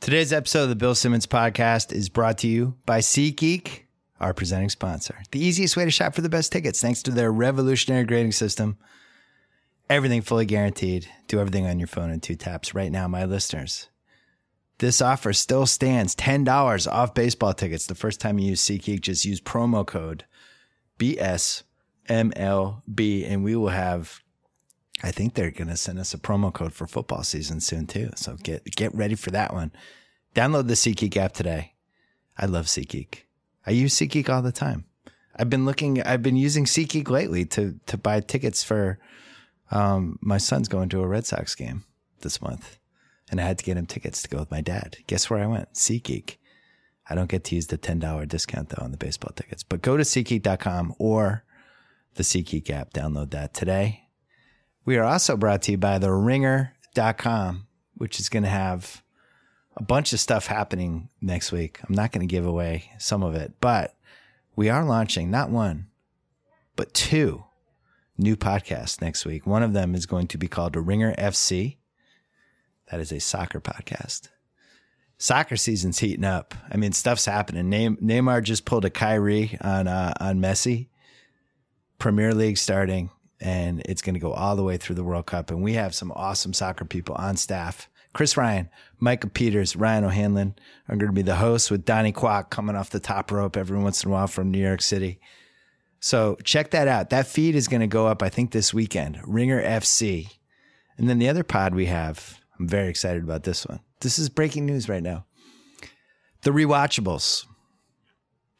Today's episode of the Bill Simmons podcast is brought to you by SeatGeek, our presenting sponsor. The easiest way to shop for the best tickets thanks to their revolutionary grading system. Everything fully guaranteed. Do everything on your phone in two taps. Right now, my listeners, this offer still stands $10 off baseball tickets. The first time you use SeatGeek, just use promo code BSMLB, and we will have I think they're going to send us a promo code for football season soon too. So get get ready for that one. Download the SeatGeek app today. I love SeatGeek. I use SeatGeek all the time. I've been looking. I've been using SeatGeek lately to to buy tickets for um, my son's going to a Red Sox game this month, and I had to get him tickets to go with my dad. Guess where I went? SeatGeek. I don't get to use the ten dollar discount though on the baseball tickets. But go to SeatGeek.com or the SeatGeek app. Download that today we are also brought to you by the ringer.com, which is going to have a bunch of stuff happening next week. I'm not going to give away some of it, but we are launching not one, but two new podcasts next week. One of them is going to be called the Ringer FC. That is a soccer podcast. Soccer season's heating up. I mean, stuff's happening. Neymar just pulled a Kyrie on uh, on Messi. Premier League starting and it's going to go all the way through the World Cup. And we have some awesome soccer people on staff. Chris Ryan, Micah Peters, Ryan O'Hanlon are going to be the hosts with Donnie Kwak coming off the top rope every once in a while from New York City. So check that out. That feed is going to go up, I think, this weekend. Ringer FC. And then the other pod we have, I'm very excited about this one. This is breaking news right now. The Rewatchables.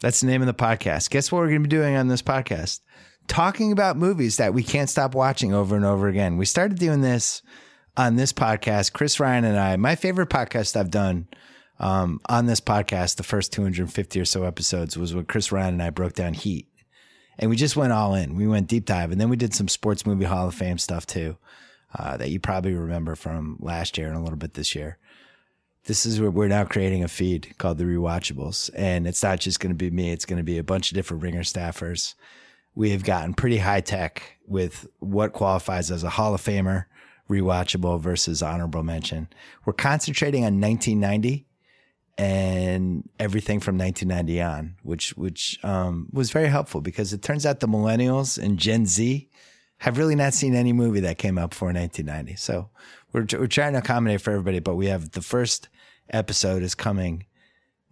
That's the name of the podcast. Guess what we're going to be doing on this podcast? Talking about movies that we can't stop watching over and over again. We started doing this on this podcast, Chris Ryan and I. My favorite podcast I've done um, on this podcast, the first 250 or so episodes, was when Chris Ryan and I broke down Heat. And we just went all in. We went deep dive. And then we did some Sports Movie Hall of Fame stuff too, uh, that you probably remember from last year and a little bit this year. This is where we're now creating a feed called the Rewatchables. And it's not just going to be me, it's going to be a bunch of different ringer staffers we have gotten pretty high tech with what qualifies as a Hall of Famer, rewatchable versus honorable mention. We're concentrating on 1990 and everything from 1990 on, which which um, was very helpful because it turns out the millennials and Gen Z have really not seen any movie that came out before 1990. So we're we're trying to accommodate for everybody, but we have the first episode is coming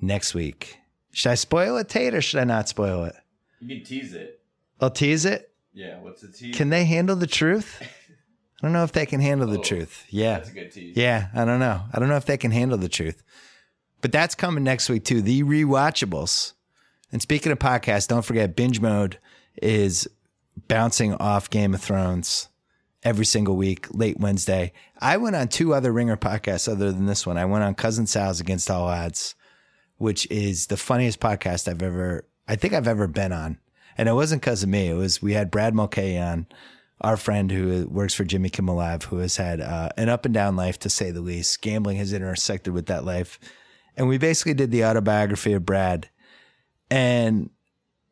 next week. Should I spoil it, Tate, or should I not spoil it? You can tease it. I'll tease it. Yeah, what's the tease? Can they handle the truth? I don't know if they can handle the oh, truth. Yeah. That's a good tease. Yeah, I don't know. I don't know if they can handle the truth. But that's coming next week too. The rewatchables. And speaking of podcasts, don't forget binge mode is bouncing off Game of Thrones every single week, late Wednesday. I went on two other Ringer podcasts other than this one. I went on Cousin Sal's Against All Odds, which is the funniest podcast I've ever, I think I've ever been on. And it wasn't because of me. It was, we had Brad Mulcahy on, our friend who works for Jimmy Kimmel Live, who has had uh, an up and down life to say the least. Gambling has intersected with that life. And we basically did the autobiography of Brad. And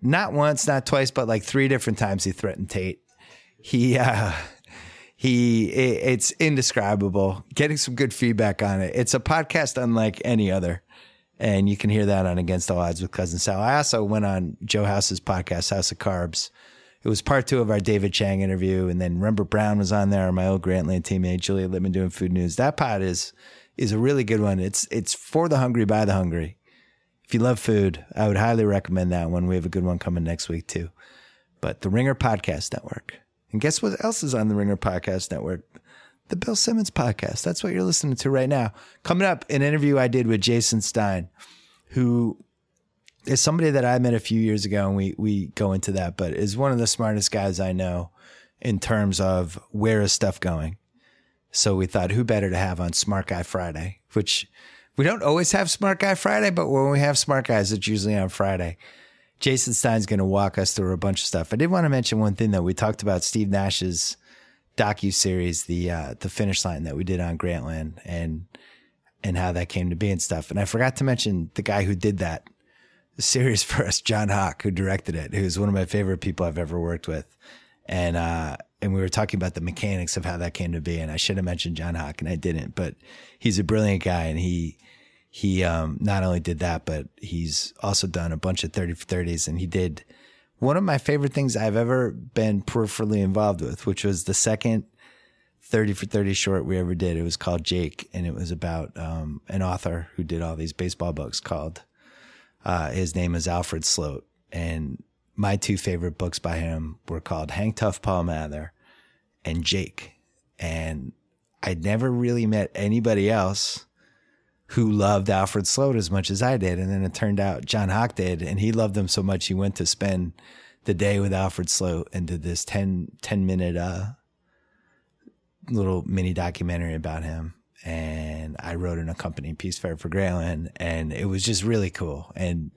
not once, not twice, but like three different times he threatened Tate. He, uh, he, it, it's indescribable. Getting some good feedback on it. It's a podcast unlike any other. And you can hear that on Against All Odds with Cousin Sal. I also went on Joe House's podcast, House of Carbs. It was part two of our David Chang interview. And then Rembert Browne was on there, my old Grantland teammate, Julia Litman doing food news. That pod is, is a really good one. It's, it's for the hungry by the hungry. If you love food, I would highly recommend that one. We have a good one coming next week too. But the Ringer Podcast Network. And guess what else is on the Ringer Podcast Network? The Bill Simmons podcast. That's what you're listening to right now. Coming up, an interview I did with Jason Stein, who is somebody that I met a few years ago, and we we go into that, but is one of the smartest guys I know in terms of where is stuff going. So we thought, who better to have on Smart Guy Friday, which we don't always have Smart Guy Friday, but when we have Smart Guys, it's usually on Friday. Jason Stein's going to walk us through a bunch of stuff. I did want to mention one thing though. We talked about Steve Nash's docu series, the uh, the finish line that we did on Grantland, and and how that came to be and stuff. And I forgot to mention the guy who did that series for us, Jon Hock, who directed it, who's one of my favorite people I've ever worked with. And uh, and we were talking about the mechanics of how that came to be. And I should have mentioned Jon Hock, and I didn't. But he's a brilliant guy, and he he um, not only did that, but he's also done a bunch of 30 for 30s. And he did one of my favorite things I've ever been peripherally involved with, which was the second 30 for 30 short we ever did. It was called Jake, and it was about um, an author who did all these baseball books called, uh, his name is Alfred Slote. And my two favorite books by him were called Hang Tough Paul Mather and Jake. And I'd never really met anybody else who loved Alfred Slote as much as I did. And then it turned out Jon Hock did, and he loved him so much he went to spend the day with Alfred Slote and did this 10, 10 minute uh, little mini documentary about him. And I wrote an accompanying piece for for Grantland, and it was just really cool. And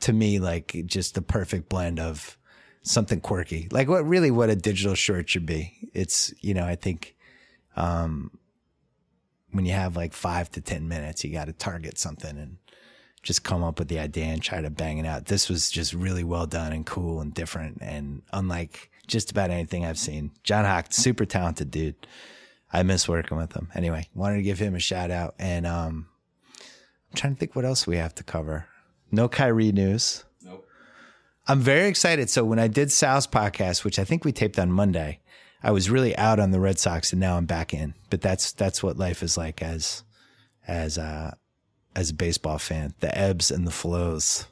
to me, like just the perfect blend of something quirky, like what really what a digital short should be. It's you know I think um, when you have like five to 10 minutes, you got to target something and just come up with the idea and try to bang it out. This was just really well done and cool and different and unlike just about anything I've seen. Jon Hock, super talented dude. I miss working with him. Anyway, wanted to give him a shout out. And um, I'm trying to think what else we have to cover. No Kyrie news. Nope. I'm very excited. So when I did Sal's podcast, which I think we taped on Monday, I was really out on the Red Sox and now I'm back in. But that's that's what life is like as as uh as a baseball fan. The ebbs and the flows.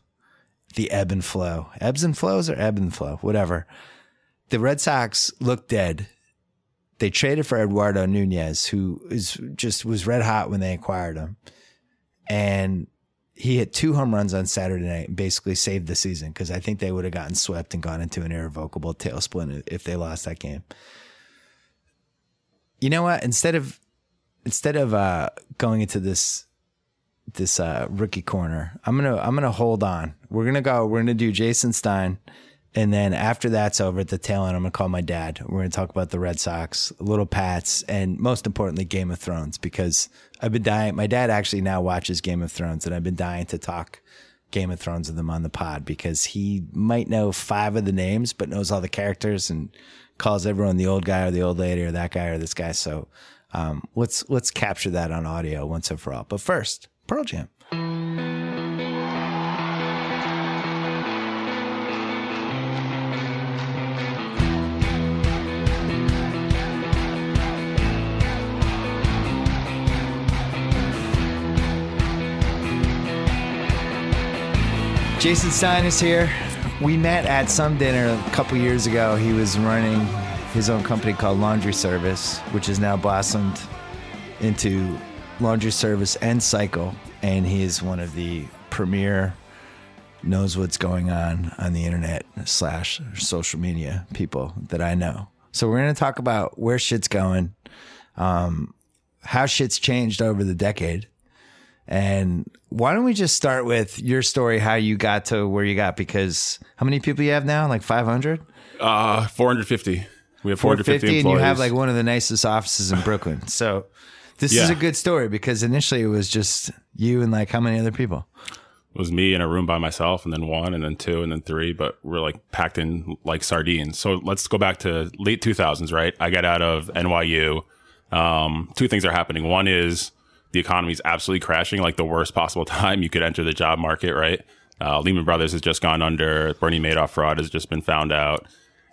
The ebb and flow. Ebbs and flows or ebb and flow, whatever. The Red Sox look dead. They traded for Eduardo Nunez, who is just was red hot when they acquired him. And he hit two home runs on Saturday night and basically saved the season because I think they would have gotten swept and gone into an irrevocable tailspin if they lost that game you know what? Instead of instead of uh, going into this this uh, rookie corner, I'm gonna I'm gonna hold on. We're gonna go. We're gonna do Jason Stein, and then after that's over at the tail end, I'm gonna call my dad. We're gonna talk about the Red Sox, little Pats, and most importantly, Game of Thrones because I've been dying. My dad actually now watches Game of Thrones, and I've been dying to talk. Game of Thrones with him on the pod because he might know five of the names, but knows all the characters and calls everyone the old guy or the old lady or that guy or this guy. So um, let's let's capture that on audio once and for all. But first, Pearl Jam. Jason Stein is here we met at some dinner a couple years ago. He was running his own company called Laundry Service, which has now blossomed into Laundry Service and Cycle. And he is one of the premier knows what's going on on the internet slash social media people that I know. So we're going to talk about where shit's going, um, how shit's changed over the decade, and why don't we just start with your story, how you got to where you got? Because how many people you have now? Like 500? Uh, 450. We have 450 employees. and you have like one of the nicest offices in Brooklyn. So this is a good story because initially it was just you and like how many other people? It was me in a room by myself, and then one, and then two, and then three. But we're like packed in like sardines. So let's go back to late 2000s, right? I got out of NYU. Um, two things are happening. One is the economy is absolutely crashing, like the worst possible time you could enter the job market, right? Uh, Lehman Brothers has just gone under. Bernie Madoff fraud has just been found out.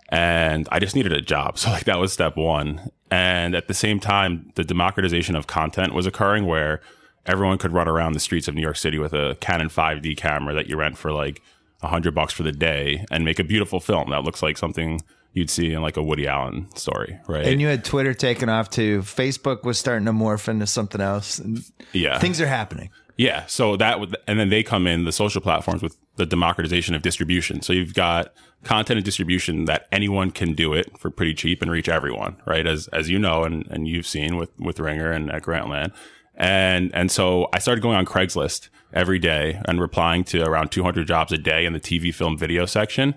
And I just needed a job. So like that was step one. And at the same time, the democratization of content was occurring where everyone could run around the streets of New York City with a Canon 5D camera that you rent for like a hundred bucks for the day and make a beautiful film that looks like something you'd see in like a Woody Allen story, right? And you had Twitter taken off too. Facebook was starting to morph into something else. And yeah. things are happening. Yeah. So that would, and then they come in the social platforms with the democratization of distribution. So you've got content and distribution that anyone can do it for pretty cheap and reach everyone, right? As, as you know, and, and you've seen with, with Ringer and at Grantland. And, and so I started going on Craigslist every day and replying to around 200 jobs a day in the TV, film, video section.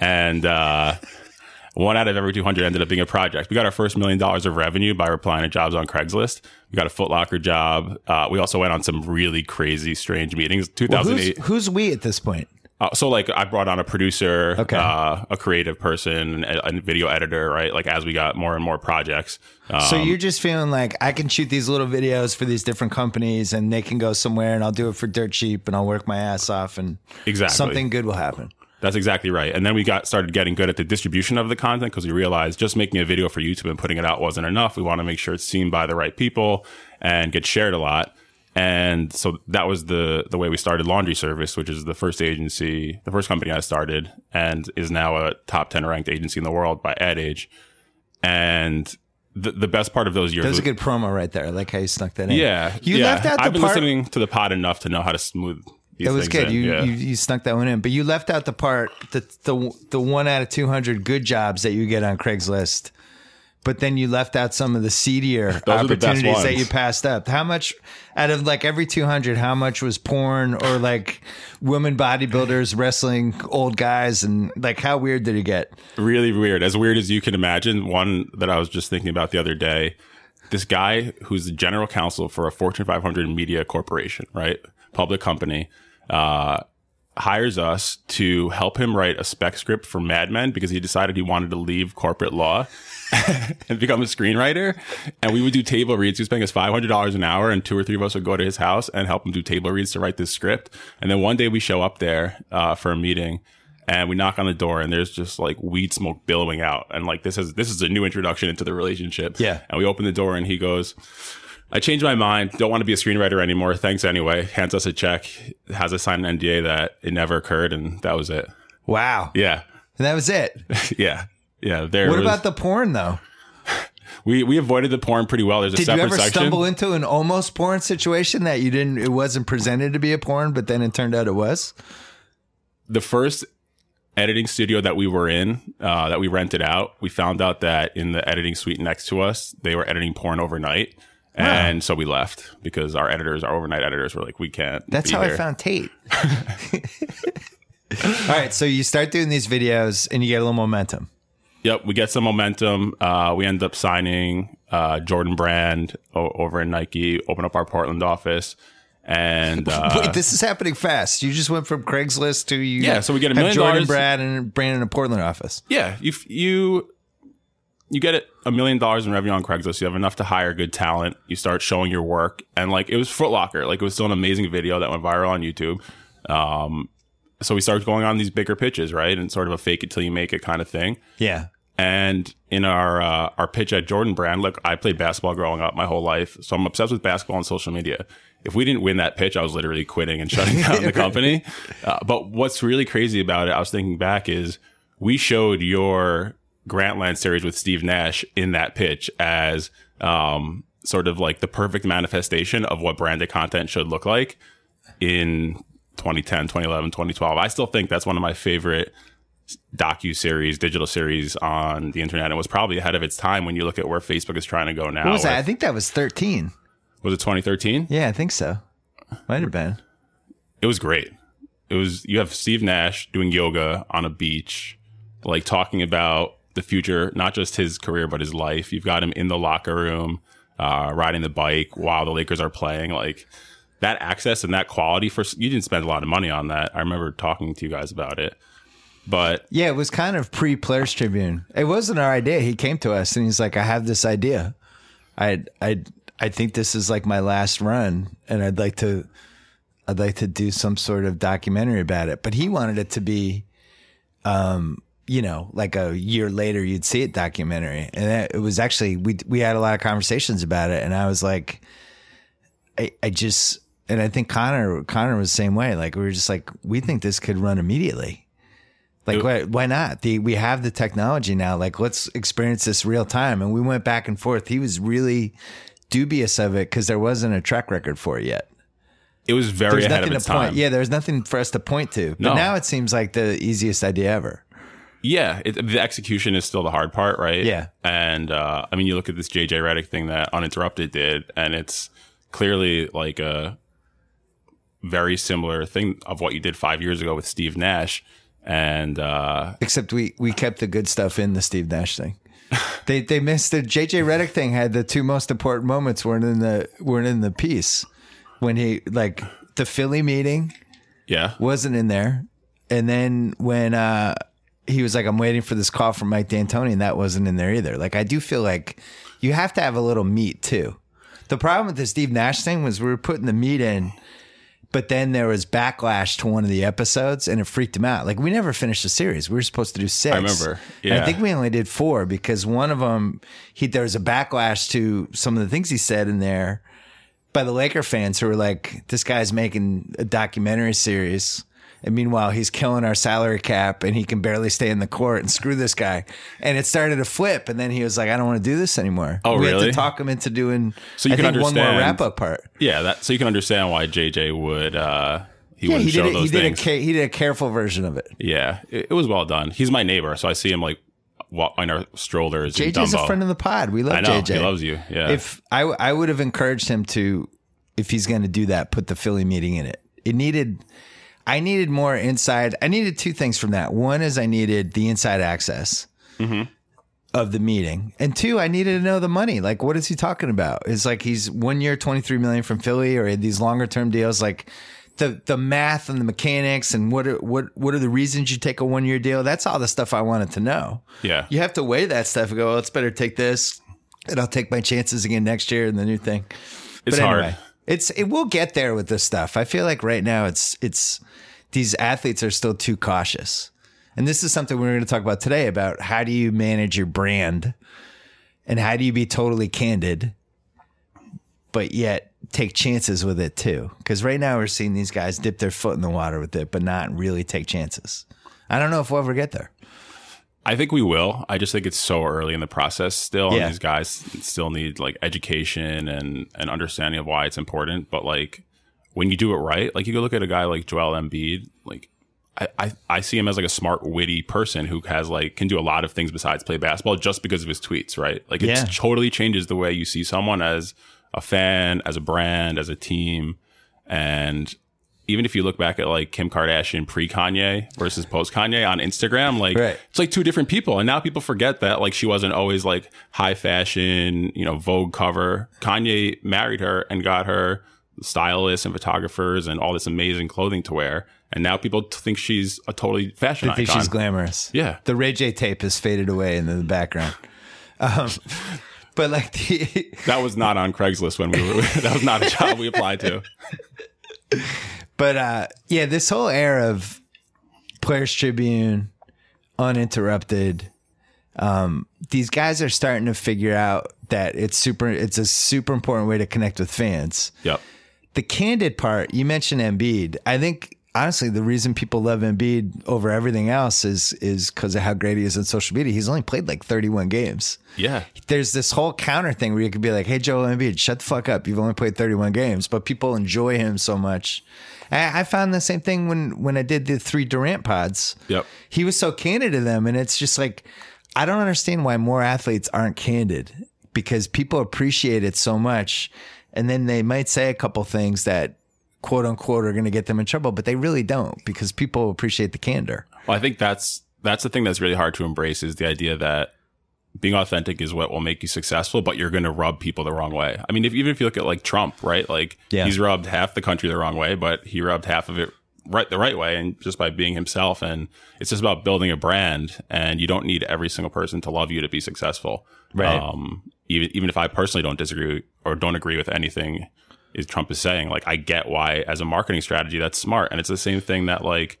And, uh, one out of every 200 ended up being a project. We got our first million dollars of revenue by replying to jobs on Craigslist. We got a Foot Locker job. Uh, we also went on some really crazy, strange meetings. Well, who's, 2008. who's we at this point? Uh, so like I brought on a producer, Okay. uh, a creative person, a, a video editor, right? Like as we got more and more projects. Um, So you're just feeling like I can shoot these little videos for these different companies and they can go somewhere and I'll do it for dirt cheap and I'll work my ass off and Exactly. something good will happen. That's exactly right. And then we got started getting good at the distribution of the content because we realized just making a video for YouTube and putting it out wasn't enough. We want to make sure it's seen by the right people and get shared a lot. And so that was the the way we started Laundry Service, which is the first agency, the first company I started, and is now a top ten ranked agency in the world by Ad Age. And the the best part of those years That was a good promo right there. I like how you snuck that in. yeah. You yeah. left out the I've been part. listening to the pod enough to know how to smooth. It was good. in. You, yeah. you you snuck that one in, but you left out the part the the the one out of two hundred good jobs that you get on Craigslist. But then you left out some of the seedier are the opportunities that you passed up. How much out of like every two hundred? How much was porn or like women bodybuilders wrestling old guys and like how weird did it get? really weird as weird as you can imagine one that i was just thinking about the other day this guy who's the general counsel for a fortune 500 media corporation right public company uh, hires us to help him write a spec script for mad men because he decided he wanted to leave corporate law and become a screenwriter. And we would do table reads. He was paying us $500 an hour and two or three of us would go to his house and help him do table reads to write this script. And then one day we show up there uh, for a meeting and we knock on the door and there's just like weed smoke billowing out. And like this is this is a new introduction into the relationship. Yeah. and we open the door and he goes i changed my mind. Don't want to be a screenwriter anymore. Thanks anyway. Hands us a check. Has us sign an nda that it never occurred and that was it. Wow. yeah. And that was it. yeah. Yeah there What was, about the porn though? we we avoided the porn pretty well. There's a Did you separate ever section. stumble into an almost porn situation that you didn't it wasn't presented to be a porn, but then it turned out it was? the first editing studio that we were in uh, that we rented out we found out that in the editing suite next to us they were editing porn overnight and so we left because our editors our overnight editors were like we can't That's how I found Tate. All right, so you start doing these videos and you get a little momentum. yep we get some momentum uh, we end up signing uh, jordan brand o- over in nike open up our portland office and uh, Wait, this is happening fast. You just went from Craigslist to you. Yeah, so we get a million Jordan dollars- Brad and Brandon in a Portland office. Yeah, if you you get it a million dollars in revenue on Craigslist, you have enough to hire good talent. You start showing your work, and like it was Foot Locker, like it was still an amazing video that went viral on YouTube. Um, so we started going on these bigger pitches, right, and sort of a fake it till you make it kind of thing. Yeah. And in our uh, our pitch at Jordan Brand, look, I played basketball growing up my whole life, so I'm obsessed with basketball and social media. If we didn't win that pitch, I was literally quitting and shutting down the company. Uh, but what's really crazy about it, I was thinking back, is we showed your Grantland series with Steve Nash in that pitch as um, sort of like the perfect manifestation of what branded content should look like in 2010, 2011, 2012. I still think that's one of my favorite docu series, digital series on the internet. It was probably ahead of its time when you look at where Facebook is trying to go now. What was that? I think that was 13. was it 2013? Yeah, I think so. Might have been. It was great. It was you have Steve Nash doing yoga on a beach, like talking about the future, not just his career but his life. You've got him in the locker room, uh, riding the bike while the Lakers are playing. Like that access and that quality for you didn't spend a lot of money on that. I remember talking to you guys about it, but Yeah, it was kind of pre Players Tribune. It wasn't our idea. He came to us and he's like, "I have this idea. I I I think this is like my last run, and I'd like to I'd like to do some sort of documentary about it." But he wanted it to be, um, you know, like a year later you'd see it documentary, and it was actually we we had a lot of conversations about it, and I was like, I I just. And I think Connor Connor was the same way. Like we were just like, we think this could run immediately. Like, why, why not? The, we have the technology now. Like, let's experience this real time. And we went back and forth. He was really dubious of it because there wasn't a track record for it yet. it was very There's ahead nothing of its to point. time. Yeah, there's nothing for us to point to. But No. now it seems like the easiest idea ever. Yeah, it, the execution is still the hard part, right? Yeah. And uh, I mean, you look at this JJ Redick thing that Uninterrupted did, and it's clearly like a very similar thing of what you did five years ago with Steve Nash. And uh, Except we we kept the good stuff in the Steve Nash thing. they they missed the JJ Redick thing. Had the two most important moments weren't in the weren't in the piece when he like the Philly meeting yeah, wasn't in there. And then when uh, he was like, I'm waiting for this call from Mike D'Antoni, and that wasn't in there either. Like, I do feel like you have to have a little meat too. The problem with the Steve Nash thing was we were putting the meat in, but then there was backlash to one of the episodes, and it freaked him out. Like, we never finished the series. We were supposed to do six. I remember. And I think we only did four because one of them, he there was a backlash to some of the things he said in there by the Laker fans who were like, "This guy's making a documentary series." And meanwhile, he's killing our salary cap and he can barely stay in the court and screw this guy. And it started to flip. And then he was like, I don't want to do this anymore. Oh, we had really? to talk him into doing So you I can think one more wrap up part. Yeah, that so you can understand why JJ would uh he Yeah, he did those He did, a, he did a careful version of it. yeah, it, it was well done. He's my neighbor, so I see him like walk on our strollers. in JJ's a friend of the pod. We love I know JJ. he loves you. Yeah, If I, I would have encouraged him to, if he's going to do that, put the Philly meeting in it. It needed, I needed more inside. I needed two things from that. One is I needed the inside access mm-hmm. of the meeting, and two, I needed to know the money. Like, what is he talking about? It's like he's one year, twenty three million from Philly, or these longer term deals. Like the the math and the mechanics, and what are, what what are the reasons you take a one year deal? That's all the stuff I wanted to know yeah. you have to weigh that stuff and go, well, it's better take this and I'll take my chances again next year and the new thing. It's but hard. anyway, it's it will get there with this stuff. I feel like right now it's it's these athletes are still too cautious. And this is something we're going to talk about today about how do you manage your brand and how do you be totally candid but yet take chances with it too. Cuz right now we're seeing these guys dip their foot in the water with it but not really take chances. I don't know if we'll ever get there. I think we will. I just think it's so early in the process still. Yeah. And these guys still need like education and an understanding of why it's important. But like when you do it right, like you go look at a guy like Joel Embiid, like I, I, I see him as like a smart, witty person who has like can do a lot of things besides play basketball just because of his tweets, right? Like it Yeah. totally changes the way you see someone as a fan, as a brand, as a team. And even if you look back at like Kim Kardashian pre Kanye versus post Kanye on Instagram, like Right. it's like two different people. And now people forget that like she wasn't always like high fashion, you know, Vogue cover. Kanye married her and got her stylists and photographers and all this amazing clothing to wear. And now people think she's a totally fashion think icon. she's glamorous. Yeah. The Ray J tape has faded away in the background. Um, but like the that was not on Craigslist when we were, that was not a job we applied to. but uh yeah, this whole era of Players Tribune, uninterrupted. Um, these guys are starting to figure out that it's super. It's a super important way to connect with fans. Yep. The candid part, you mentioned Embiid. I think honestly, the reason people love Embiid over everything else is is because of how great he is on social media. He's only played like 31 games. Yeah. There's this whole counter thing where you could be like, "Hey, Joel Embiid, shut the fuck up. You've only played 31 games," but people enjoy him so much. I, I found the same thing when when I did the three Durant pods. Yep. He was so candid to them, and it's just like I don't understand why more athletes aren't candid because people appreciate it so much, and then they might say a couple things that quote unquote are going to get them in trouble, but they really don't because people appreciate the candor. Well, I think that's that's the thing that's really hard to embrace is the idea that being authentic is what will make you successful, but you're going to rub people the wrong way. I mean, if, even if you look at like Trump, right? Like Yeah. he's rubbed half the country the wrong way, but he rubbed half of it right the right way, and just by being himself. And it's just about building a brand, and you don't need every single person to love you to be successful. Right. Um, even even if I personally don't disagree or don't agree with anything is Trump is saying, like I get why as a marketing strategy that's smart, and it's the same thing that like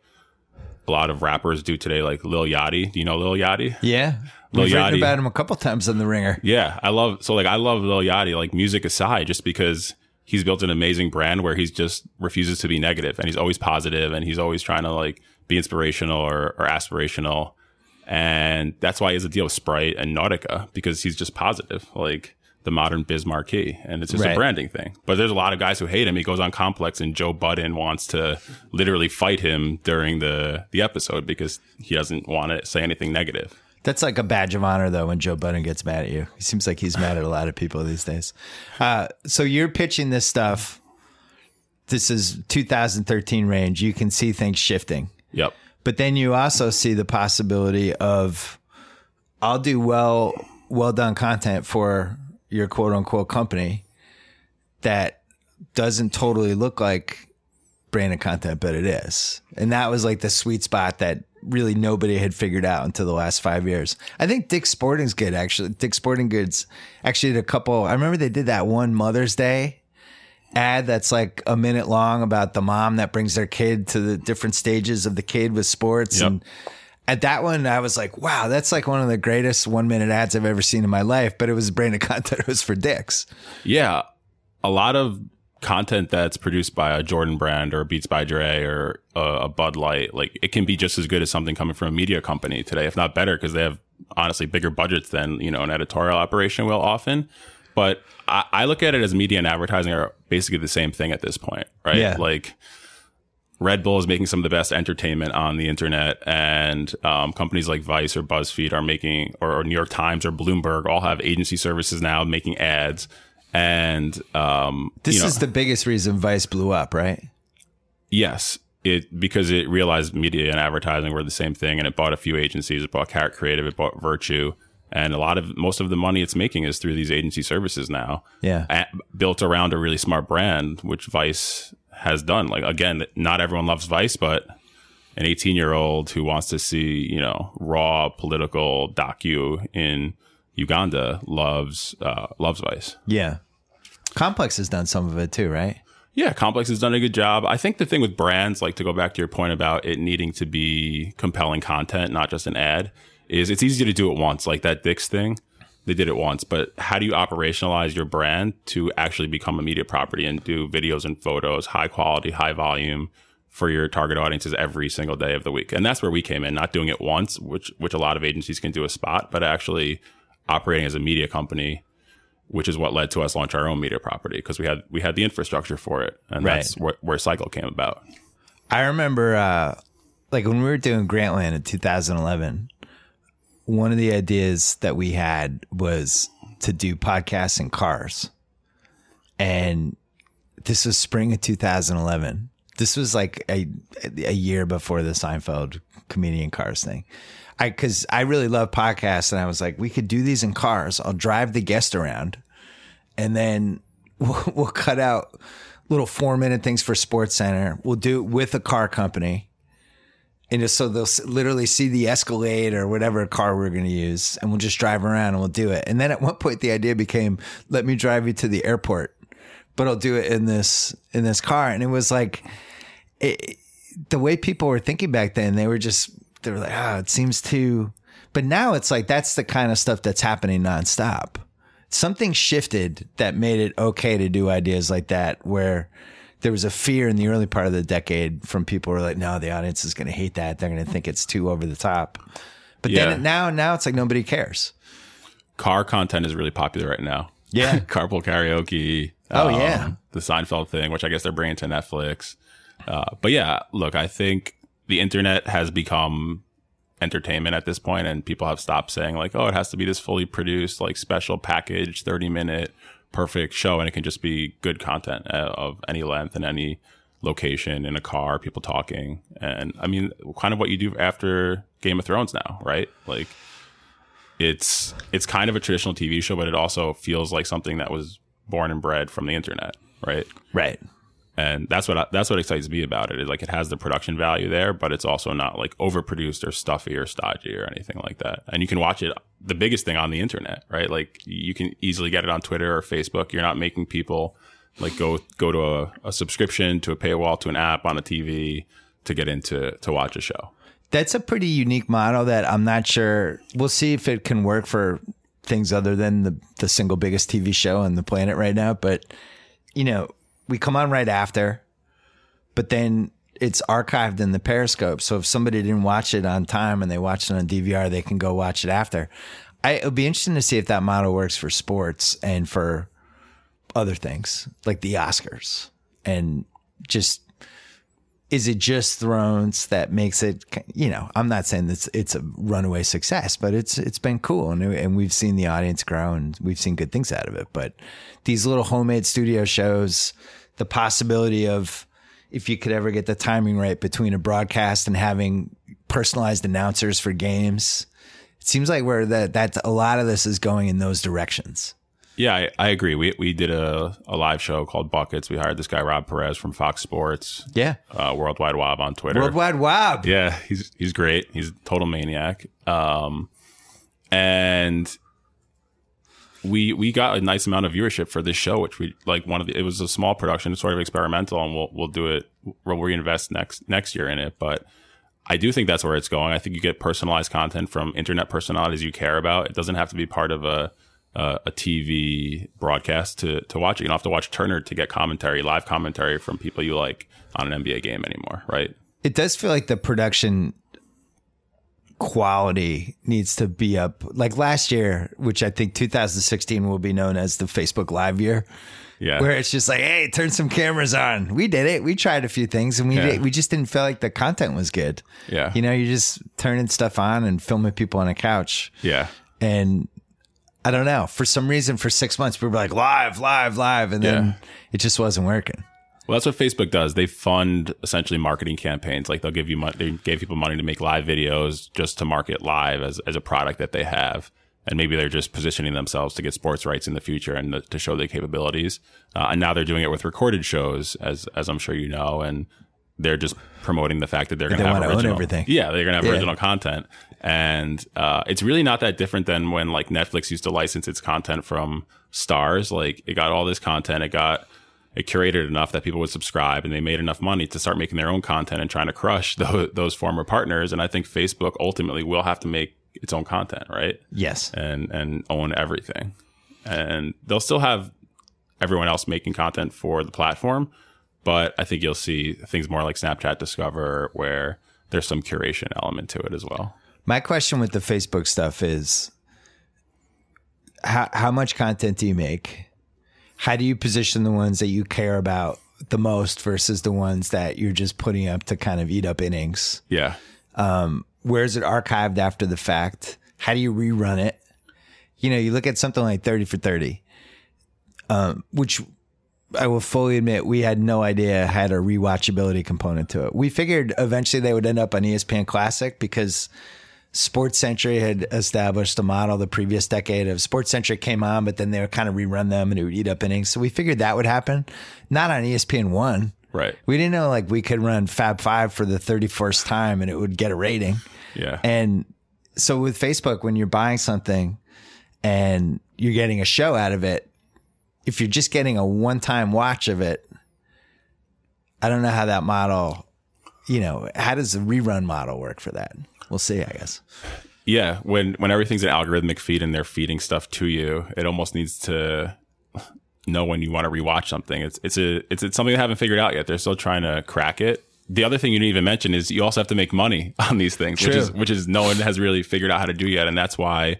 a lot of rappers do today, like Lil Yachty. Do you know Lil Yachty? Yeah, Lil we've written Yachty. about him a couple times on the Ringer. Yeah, I love so like I love Lil Yachty, like music aside, just because he's built an amazing brand where he's just refuses to be negative and he's always positive and he's always trying to like be inspirational or, or aspirational. And that's why he has a deal with Sprite and Nautica because he's just positive, like the modern Biz Markie. And it's just Right. a branding thing. But there's a lot of guys who hate him. He goes on Complex and Joe Budden wants to literally fight him during the, the episode because he doesn't want to say anything negative. That's like a badge of honor, though, when Joe Budden gets mad at you. He seems like he's mad at a lot of people these days. Uh, so you're pitching this stuff. This is 2013 range. You can see things shifting, Yep. But then you also see the possibility of I'll do well, well done content for your quote unquote company that doesn't totally look like branded content, but it is. And that was like the sweet spot that really nobody had figured out until the last five years. I think Dick's Sporting's good actually. Dick Sporting Goods actually did a couple. I remember they did that one Mother's Day ad that's like a minute long about the mom that brings their kid to the different stages of the kid with sports Yep. and at that one I was like, wow, that's like one of the greatest one minute ads I've ever seen in my life. But it was branded content. It was for dicks. Yeah, a lot of content that's produced by a Jordan brand or Beats by Dre or a, a Bud Light, like it can be just as good as something coming from a media company today, if not better, because they have honestly bigger budgets than you know an editorial operation will often. But I, I look at it as media and advertising are basically the same thing at this point, right? Yeah. Like Red Bull is making some of the best entertainment on the internet, and um, companies like Vice or BuzzFeed are making, or, or New York Times or Bloomberg all have agency services now making ads. And um, This you know, is the biggest reason Vice blew up, right? yes, it because it realized media and advertising were the same thing, and it bought a few agencies. It bought Carrot Creative, it bought Virtue, and a lot of most of the money it's making is through these agency services now. Yeah. a- built around a really smart brand, which Vice has done. Like again, not everyone loves Vice, but an 18 year old who wants to see, you know, raw political docu in Uganda loves uh, loves Vice. Yeah. Complex has done some of it too, right? Yeah, Complex has done a good job. I think the thing with brands, like to go back to your point about it needing to be compelling content, not just an ad, is it's easy to do it once. Like that Dix thing, they did it once. But how do you operationalize your brand to actually become a media property and do videos and photos, high quality, high volume for your target audiences every single day of the week? And that's where we came in, not doing it once, which which a lot of agencies can do a spot, but actually operating as a media company which is what led to us launch our own media property because we had we had the infrastructure for it, and Right. that's where, where Cycle came about. I remember, uh, like when we were doing Grantland in 2011, one of the ideas that we had was to do podcasts in cars. And this was spring of 2011. This was like a, a year before the Seinfeld comedian cars thing. I, cause I really love podcasts and I was like, we could do these in cars. I'll drive the guest around and then we'll, we'll cut out little four minute things for Sports Center. We'll do it with a car company. And just so they'll literally see the Escalade or whatever car we're going to use, and we'll just drive around and we'll do it. And then at one point, the idea became, "Let me drive you to the airport, but I'll do it in this in this car." And it was like, it, the way people were thinking back then, they were just they were like, "Ah, it seems too." But now it's like that's the kind of stuff that's happening nonstop something shifted that made it okay to do ideas like that where there was a fear in the early part of the decade from people who were like no the audience is going to hate that they're going to think it's too over the top but Yeah. then now now it's like nobody cares Car content is really popular right now. Yeah. carpool karaoke. um, Oh, yeah. the Seinfeld thing, which I guess they're bringing to Netflix. Uh, but yeah, look, I think the internet has become entertainment at this point, and people have stopped saying like, "Oh, it has to be this fully produced, like special package, thirty minute, perfect show," and it can just be good content uh, of any length and any location in a car, people talking, and I mean, kind of what you do after Game of Thrones now, right? Like, it's it's kind of a traditional TV show, but it also feels like something that was born and bred from the internet, right? right and that's what that's what excites me about it. Is like it has the production value there, but it's also not like overproduced or stuffy or stodgy or anything like that. And you can watch it. The biggest thing on the internet, right? Like you can easily get it on Twitter or Facebook. You're not making people like go go to a, a subscription to a paywall to an app on a TV to get into to watch a show. that's a pretty unique model that i'm not sure we'll see if it can work for things other than the, the single biggest tv show on the planet right now but you know we come on right after but then it's archived in the periscope. So if somebody didn't watch it on time and they watched it on dvr they can go watch it after. I, it'll be interesting to see if that model works for sports and for other things like the oscars and just is it just Thrones that makes it? You know, I'm not saying it's it's a runaway success, but it's it's been cool, and and we've seen the audience grow, and we've seen good things out of it. But these little homemade studio shows, the possibility of if you could ever get the timing right between a broadcast and having personalized announcers for games, it seems like where that that a lot of this is going in those directions. Yeah, I, I agree. We we did a, a live show called Buckets. We hired this guy Rob Perez from Fox Sports, Yeah. uh, Worldwide Wob on Twitter. Worldwide Wob. Yeah, he's he's great. He's a total maniac. Um, and we we got a nice amount of viewership for this show, which we like. One of the, it was a small production, sort of experimental, and we'll we'll do it. We'll reinvest next next year in it, but. I do think that's where it's going. I think you get personalized content from internet personalities you care about. It doesn't have to be part of a Uh, a, a TV broadcast to to watch it. You don't have to watch Turner to get commentary, live commentary from people you like on an NBA game anymore, right? It does feel like the production quality needs to be up. Like last year, which I think 2016 will be known as the Facebook Live year. Yeah. where it's just like, hey, turn some cameras on. We did it. We tried a few things, and we Yeah. did, we just didn't feel like the content was good. Yeah. you know, you're just turning stuff on and filming people on a couch, yeah. and I don't know. For some reason, for six months, we were like live, live, live, and then Yeah. it just wasn't working. Well, that's what Facebook does. They fund essentially marketing campaigns. Like they'll give you money, they gave people money to make live videos just to market live as, as a product that they have. And maybe they're just positioning themselves to get sports rights in the future and to, to show their capabilities. Uh, and now they're doing it with recorded shows, as as I'm sure you know. And they're just promoting the fact that they're going to have original, everything. Yeah, they're going to have Yeah. original content, and uh, it's really not that different than when like Netflix used to license its content from stars. Like it got all this content, it got it curated enough that people would subscribe, and they made enough money to start making their own content and trying to crush those, those former partners. And I think Facebook ultimately will have to make its own content, right? Yes, and and own everything. And they'll still have everyone else making content for the platform, but I think you'll see things more like Snapchat Discover where there's some curation element to it as well. My question with the Facebook stuff is how how much content do you make? How do you position the ones that you care about the most versus the ones that you're just putting up to kind of eat up innings? Yeah. Where is it archived after the fact? How do you rerun it? You know, you look at something like 30 for 30, um, which I will fully admit we had no idea had a rewatchability component to it. We figured eventually they would end up on ESPN Classic because Sports Century had established a model the previous decade of Sports Century came on, but then they would kind of rerun them and it would eat up innings. So we figured that would happen. Not on ESPN One. Right. We didn't know like we could run Fab Five for the 31st time and it would get a rating. Yeah. And so with Facebook, when you're buying something and you're getting a show out of it, if you're just getting a one time watch of it, I don't know how that model, you know, how does the rerun model work for that? We'll see, I guess. Yeah, when when everything's an algorithmic feed and they're feeding stuff to you, it almost needs to know when you want to rewatch something. It's it's a it's, it's something they haven't figured out yet. They're still trying to crack it. The other thing you didn't even mention is you also have to make money on these things, which is which is no one has really figured out how to do yet, and that's why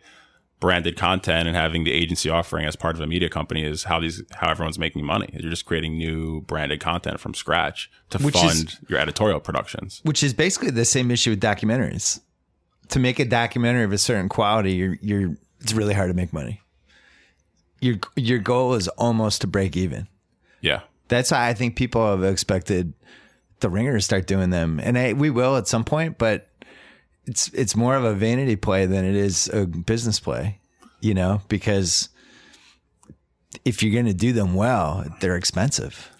branded content and having the agency offering as part of a media company is how these how everyone's making money. You're just creating new branded content from scratch to Which is- fund your editorial productions. Which is basically the same issue with documentaries. To make a documentary of a certain quality, you're you're it's really hard to make money. Your your goal is almost to break even. Yeah. That's why I think people have expected the ringer to start doing them, and I, we will at some point. But it's it's more of a vanity play than it is a business play, you know, because if you're going to do them well, they're expensive.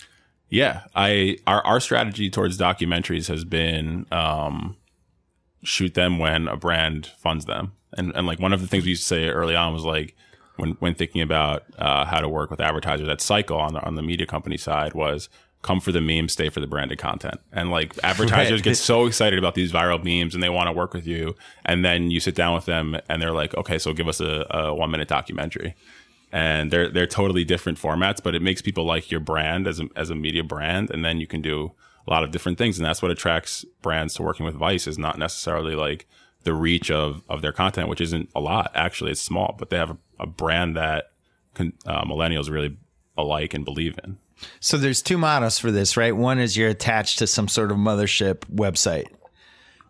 Yeah, I our our strategy towards documentaries has been um, shoot them when a brand funds them, and and like one of the things we used to say early on was like when when thinking about uh, how to work with advertisers at Cycle on the on the media company side was come for the meme, stay for the branded content, and like advertisers Right. get so excited about these viral memes and they want to work with you, and then you sit down with them and they're like, okay, so give us a, a one minute documentary and they're they're totally different formats, but it makes people like your brand as a, as a media brand, and then you can do a lot of different things, and that's what attracts brands to working with Vice is not necessarily like the reach of of their content, which isn't a lot actually, it's small, but they have a, a brand that con, uh, millennials really alike and believe in. So there's two models for this, right? One is you're attached to some sort of mothership website.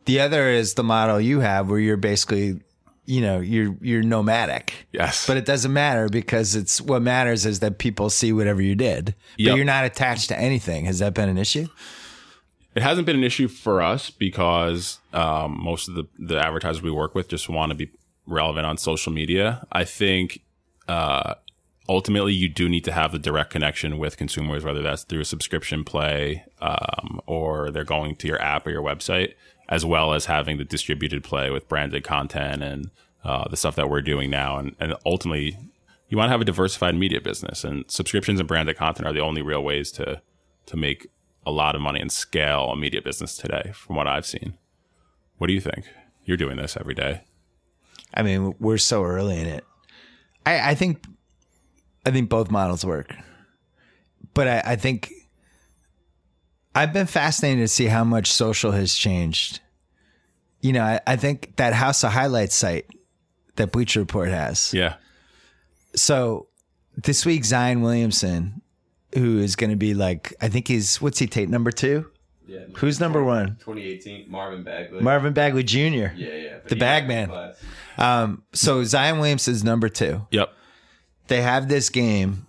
The other is the model you have where you're basically, you know, you're you're nomadic. Yes, But it doesn't matter because it's what matters is that people see whatever you did. But Yep. you're not attached to anything. Has that been an issue? It hasn't been an issue for us because um, most of the, the advertisers we work with just want to be relevant on social media. I think uh, ultimately you do need to have the direct connection with consumers, whether that's through a subscription play um, or they're going to your app or your website, as well as having the distributed play with branded content and uh, the stuff that we're doing now. And, and ultimately, you want to have a diversified media business, and subscriptions and branded content are the only real ways to to make a lot of money and scale a media business today, from what I've seen. What do you think? You're doing this every day. I mean, we're so early in it. I, I think, I think both models work, but I, I think I've been fascinated to see how much social has changed. You know, I, I think that House of Highlights site that Bleacher Report has. Yeah. So this week, Zion Williamson, who is going to be like, I think he's what's he take number two? Yeah. Who's number one? 2018, Marvin Bagley. Marvin Bagley Jr. Yeah, yeah. The he bag man. Um, so Zion Williamson's number two. Yep. They have this game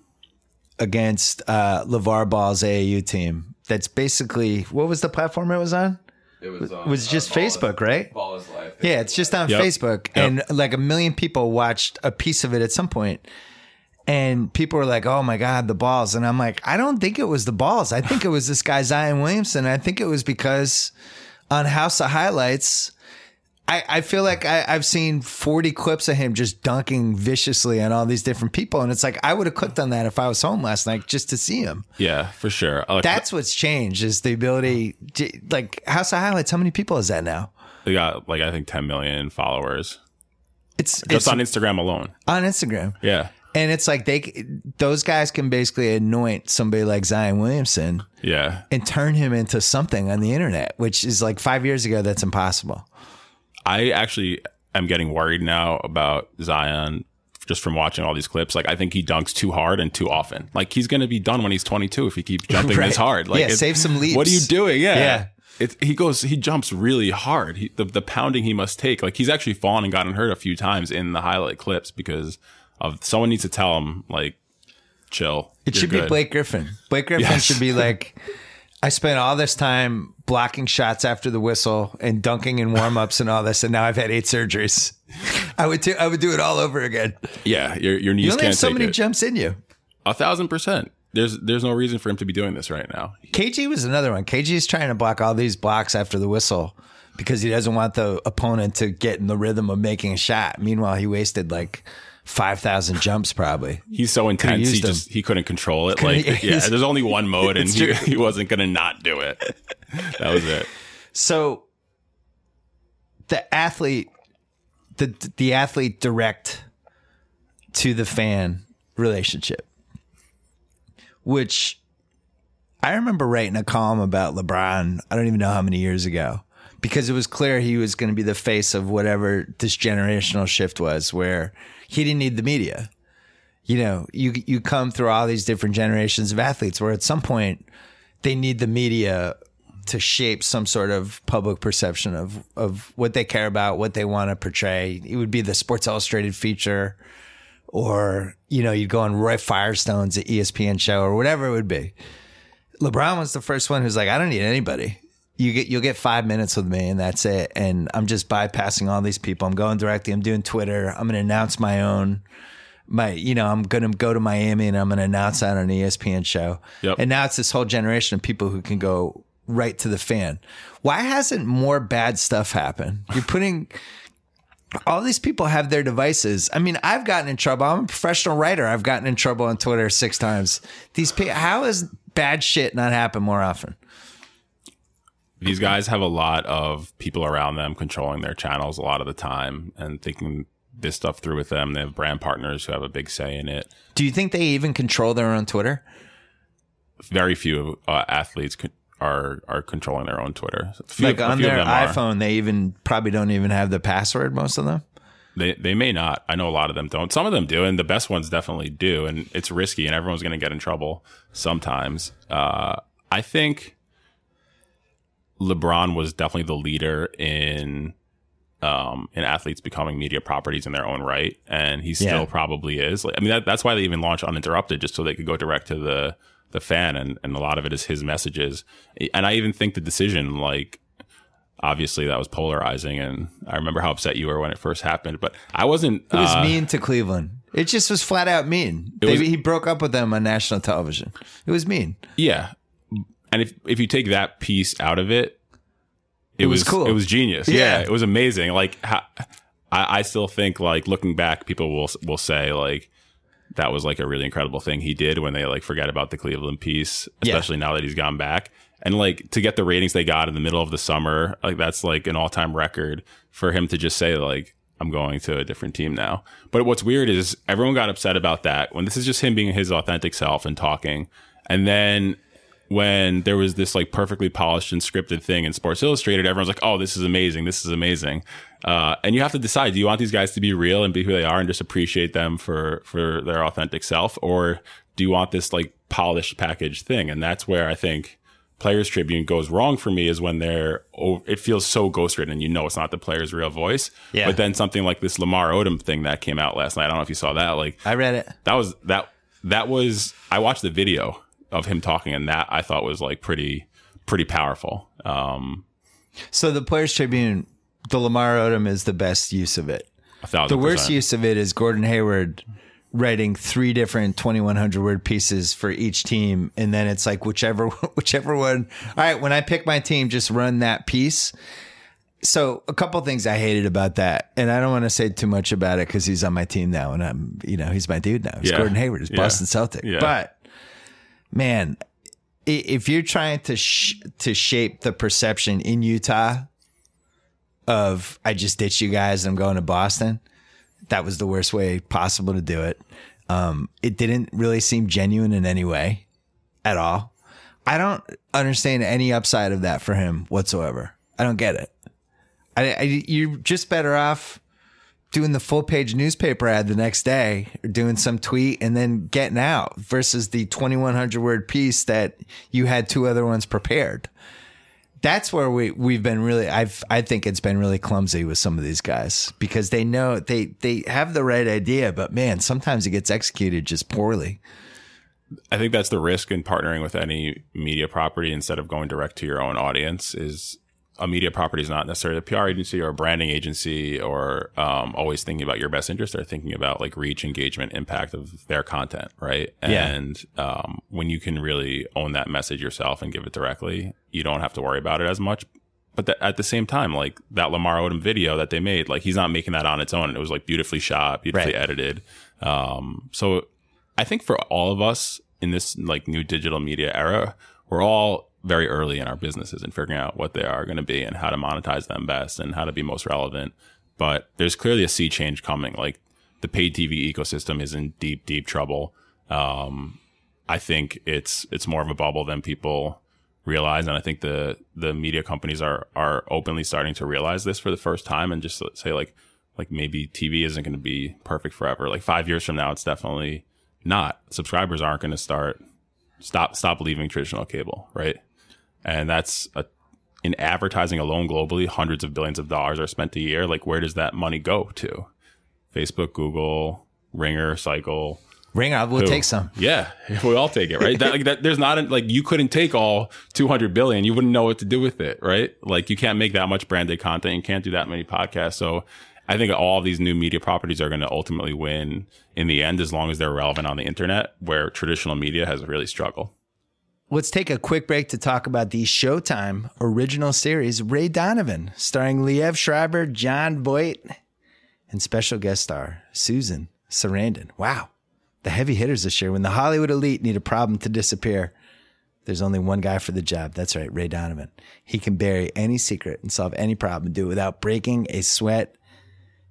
against uh, LaVar Ball's AAU team. That's basically what was the platform it was on? It was, on, It was uh, just is- Facebook, right? Ball is life. Yeah, it's just on Yep. Facebook, and like a million people watched a piece of it at some point. And people were like, "Oh my god, the balls!" And I'm like, "I don't think it was the balls. I think it was this guy Zion Williamson. I think it was because on House of Highlights, I, I feel like I, I've seen 40 clips of him just dunking viciously on all these different people, and it's like I would have clicked on that if I was home last night just to see him. Yeah, for sure. Like, That's what's changed is the ability, to, like House of Highlights. How many people is that now? they got like I think 10 million followers It's just it's on Instagram alone. on Instagram. Yeah. And it's like they, those guys can basically anoint somebody like Zion Williamson Yeah. and turn him into something on the internet, which is like five years ago, that's impossible. I actually am getting worried now about Zion just from watching all these clips. Like I think he dunks too hard and too often. Like he's going to be done when he's 22 if he keeps jumping Right. this hard. Like Yeah, save some leaps. What are you doing? Yeah. Yeah. It, he goes, he jumps really hard. He, the, the pounding he must take, like he's actually fallen and gotten hurt a few times in the highlight clips because of someone needs to tell him like, chill. It should be. Blake Griffin. Blake Griffin Yes. should be like, I spent all this time blocking shots after the whistle and dunking in warm ups and all this, and now I've had eight surgeries. I would do, I would do it all over again. Yeah, your your knees You only can't have so many it. jumps in you. a thousand percent. There's there's no reason for him to be doing this right now. KG was another one. KG is trying to block all these blocks after the whistle because he doesn't want the opponent to get in the rhythm of making a shot. Meanwhile, he wasted like five thousand jumps probably. He's so intense. He just he couldn't control it. Couldn't- Like yeah, there's only one mode, and he, he wasn't gonna not do it. That was it. So the athlete, the the athlete direct to the fan relationship, which I remember writing a column about LeBron. I don't even know how many years ago. Because it was clear he was going to be the face of whatever this generational shift was, where he didn't need the media. You know, you you come through all these different generations of athletes, where at some point they need the media to shape some sort of public perception of of what they care about, what they want to portray. It would be the Sports Illustrated feature, or you know, you'd go on Roy Firestone's ESPN show, or whatever it would be. LeBron was the first one who's like, I don't need anybody. You get you'll get five minutes with me, and that's it. And I'm just bypassing all these people. I'm going directly. I'm doing Twitter. I'm going to announce my own my you know i'm gonna go to miami and i'm gonna announce that on an espn show Yep. and now it's this whole generation of people who can go right to the fan why hasn't more bad stuff happened you're putting all these people have their devices i mean i've gotten in trouble i'm a professional writer i've gotten in trouble on twitter six times these people how has bad shit not happened more often These guys have a lot of people around them controlling their channels a lot of the time and thinking this stuff through with them. They have brand partners who have a big say in it. do you think they even control their own twitter Very few uh, athletes con- are are controlling their own Twitter. Few- like on their them are. iphone they even probably don't even have the password most of them They they may not. I know a lot of them don't. Some of them do, and the best ones definitely do. And it's risky, and everyone's going to get in trouble sometimes. Uh, I think LeBron was definitely the leader in um, in athletes becoming media properties in their own right, and he still Yeah. probably is. Like, I mean, that, that's why they even launched uninterrupted, just so they could go direct to the the fan, and and a lot of it is his messages. And I even think the decision, like obviously that was polarizing and i remember how upset you were when it first happened but i wasn't It was uh, mean to Cleveland. It just was flat out mean. was- he broke up with them on national television. It was mean. Yeah, and if if you take that piece out of it, it, was cool. It was genius. Yeah, Yeah. it was amazing. Like how, I, I still think like looking back, people will will say like that was like a really incredible thing he did when they like forget about the Cleveland piece, Yeah. especially now that he's gone back. And like to get the ratings they got in the middle of the summer, like that's like an all time record for him to just say like I'm going to a different team now. But what's weird is everyone got upset about that when this is just him being his authentic self and talking. And then when there was this like perfectly polished and scripted thing in Sports Illustrated, everyone's like, "Oh, this is amazing! This is amazing!" Uh, and you have to decide: do you want these guys to be real and be who they are and just appreciate them for for their authentic self, or do you want this like polished package thing? And that's where I think Players Tribune goes wrong for me is when they're oh, it feels so ghost written, and you know it's not the player's real voice. Yeah. But then something like this Lamar Odom thing that came out last night. I don't know if you saw that. Like I read it. that was that that was I watched the video of him talking and that I thought was like pretty pretty powerful. Um So the Players Tribune, the Lamar Odom is the best use of it. The worst use of it is Gordon Hayward writing three different 2100 word pieces for each team and then it's like whichever whichever one all right when i pick my team just run that piece so a couple things i hated about that and i don't want to say too much about it because he's on my team now and i'm you know he's my dude now he's Yeah. gordon hayward he's Yeah. boston celtic Yeah. but man if you're trying to sh- to shape the perception in utah of i just ditched you guys and i'm going to boston that was the worst way possible to do it. Um, it didn't really seem genuine in any way at all. I don't understand any upside of that for him whatsoever. I don't get it. I, I, you're just better off doing the full page newspaper ad the next day or doing some tweet and then getting out versus the 2100 word piece that you had two other ones prepared that's where we we've been really I've I think it's been really clumsy with some of these guys because they know they they have the right idea but man sometimes it gets executed just poorly. I think that's the risk in partnering with any media property instead of going direct to your own audience is a media property is not necessarily a PR agency or a branding agency or um, always thinking about your best interest. They're thinking about like reach, engagement, impact of their content, right? Yeah. And um, when you can really own that message yourself and give it directly, you don't have to worry about it as much. But th- at the same time, like that Lamar Odom video that they made, like he's not making that on its own. It was like beautifully shot, beautifully Right. edited. Um, so I think for all of us in this like new digital media era, we're all very early in our businesses and figuring out what they are going to be and how to monetize them best and how to be most relevant. But there's clearly a sea change coming. Like the paid TV ecosystem is in deep, deep trouble. Um, I think it's it's more of a bubble than people realize, and I think the the media companies are are openly starting to realize this for the first time and just say like like maybe TV isn't going to be perfect forever. Like five years from now, it's definitely not. Subscribers aren't going to start stop stop leaving traditional cable, right? And that's a in advertising alone globally, hundreds of billions of dollars are spent a year. Like where does that money go to? Facebook, Google, Ringer, Cycle. Ring I will Who? take some. Yeah, we all take it, right? that, like that, there's not a, like you couldn't take all 200 billion. You wouldn't know what to do with it, right? Like you can't make that much branded content. You can't do that many podcasts. So I think all of these new media properties are going to ultimately win in the end, as long as they're relevant on the internet, where traditional media has really struggled. Let's take a quick break to talk about the Showtime original series Ray Donovan, starring Liev Schreiber, Jon Voight, and special guest star Susan Sarandon. Wow. The heavy hitters this year. When the Hollywood elite need a problem to disappear, there's only one guy for the job. That's right, Ray Donovan. He can bury any secret and solve any problem do it without breaking a sweat.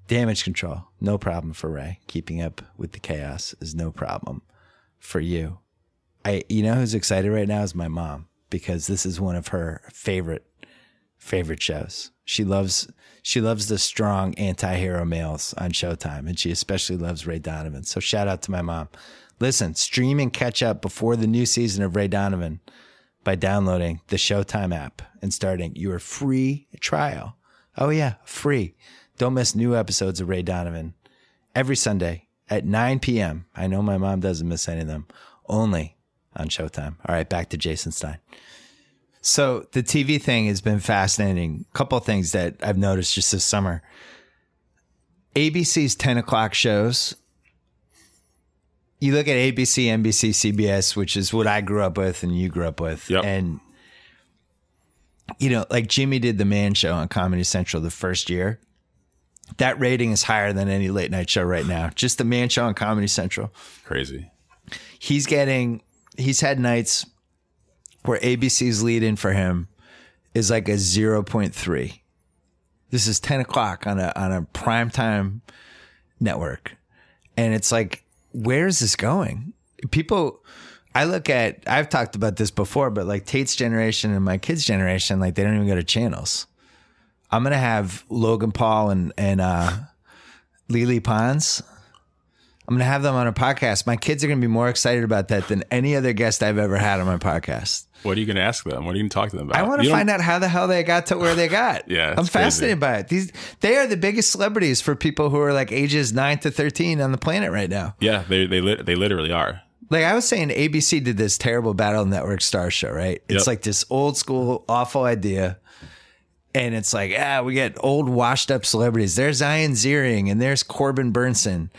Damage control, no problem for Ray. Keeping up with the chaos is no problem for you. I, you know, who's excited right now is my mom because this is one of her favorite, favorite shows. She loves, she loves the strong anti-hero males on Showtime, and she especially loves Ray Donovan. So shout out to my mom. Listen, stream and catch up before the new season of Ray Donovan by downloading the Showtime app and starting your free trial. Oh yeah, free. Don't miss new episodes of Ray Donovan every Sunday at 9 p.m. I know my mom doesn't miss any of them. Only on Showtime. All right, back to Jason Stein. So the TV thing has been fascinating. A couple of things that I've noticed just this summer. ABC's 10 o'clock shows you look at ABC, NBC, CBS, which is what I grew up with and you grew up with, Yep. and you know, like Jimmy did the Man Show on Comedy Central the first year. That rating is higher than any late night show right now. Just the Man Show on Comedy Central. Crazy. He's getting. He's had nights where ABC's lead in for him is like a zero point three. This is ten o'clock on a on a primetime network, and it's like, where is this going? People, I look at. I've talked about this before, but like Tate's generation and my kids' generation, like they don't even go to channels. I'm gonna have Logan Paul and and uh, Lele Pons. I'm gonna have them on a podcast. My kids are gonna be more excited about that than any other guest I've ever had on my podcast. What are you going to ask them? What are you going to talk to them about? I want to find out how the hell they got to where they got. Yeah, I'm fascinated crazy. by it. These they are the biggest celebrities for people who are like ages nine to thirteen on the planet right now. Yeah, they they they literally are. Like I was saying, ABC did this terrible Battle Network Star Show, right? It's Yep. like this old school, awful idea. And it's like, ah, we get old, washed up celebrities. There's Ian Ziering and there's Corbin Bernsen.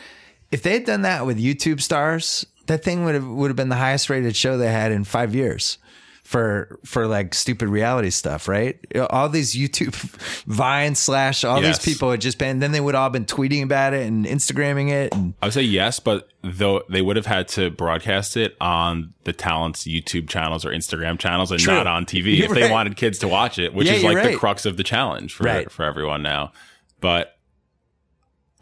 If they had done that with YouTube stars, that thing would have would have been the highest rated show they had in five years for for like stupid reality stuff, right? All these YouTube Vine slash all Yes. these people had just been then they would all been tweeting about it and Instagramming it and I would say yes, but though they would have had to broadcast it on the talent's YouTube channels or Instagram channels and True. not on TV You're if they wanted kids to watch it, which Yeah, is like the crux of the challenge for Right. for everyone now. But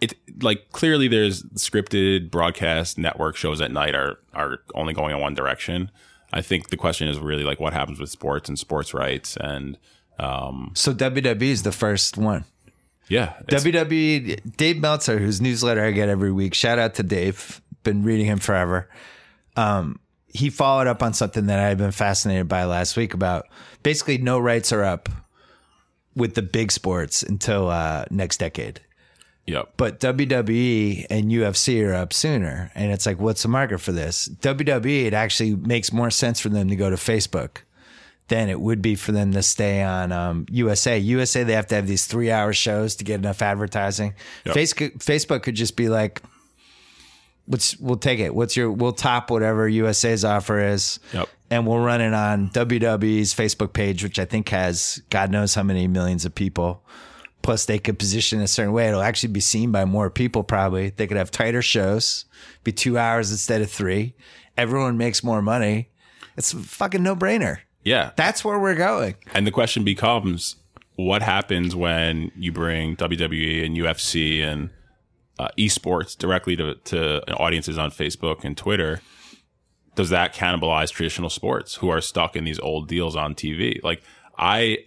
it like clearly there's scripted broadcast network shows at night are are only going in one direction. I think the question is really like what happens with sports and sports rights and um so WWE is the first one. yeah, WWE, Dave Meltzer, whose newsletter I get every week. Shout out to Dave. Been reading him forever. Um, he followed up on something that I had been fascinated by last week about basically no rights are up with the big sports until uh, next decade. Yep. But WWE and UFC are up sooner. And it's like, what's the market for this? WWE, it actually makes more sense for them to go to Facebook than it would be for them to stay on um, USA. USA, they have to have these three hour shows to get enough advertising. Yep. Facebook, Facebook could just be like, What's, we'll take it. What's your, we'll top whatever USA's offer is. Yep. And we'll run it on WWE's Facebook page, which I think has God knows how many millions of people. Plus, they could position a certain way. It'll actually be seen by more people, probably. They could have tighter shows, be two hours instead of three. Everyone makes more money. It's a fucking no brainer. Yeah. That's where we're going. And the question becomes what happens when you bring WWE and UFC and uh, esports directly to, to audiences on Facebook and Twitter? Does that cannibalize traditional sports who are stuck in these old deals on TV? Like, I.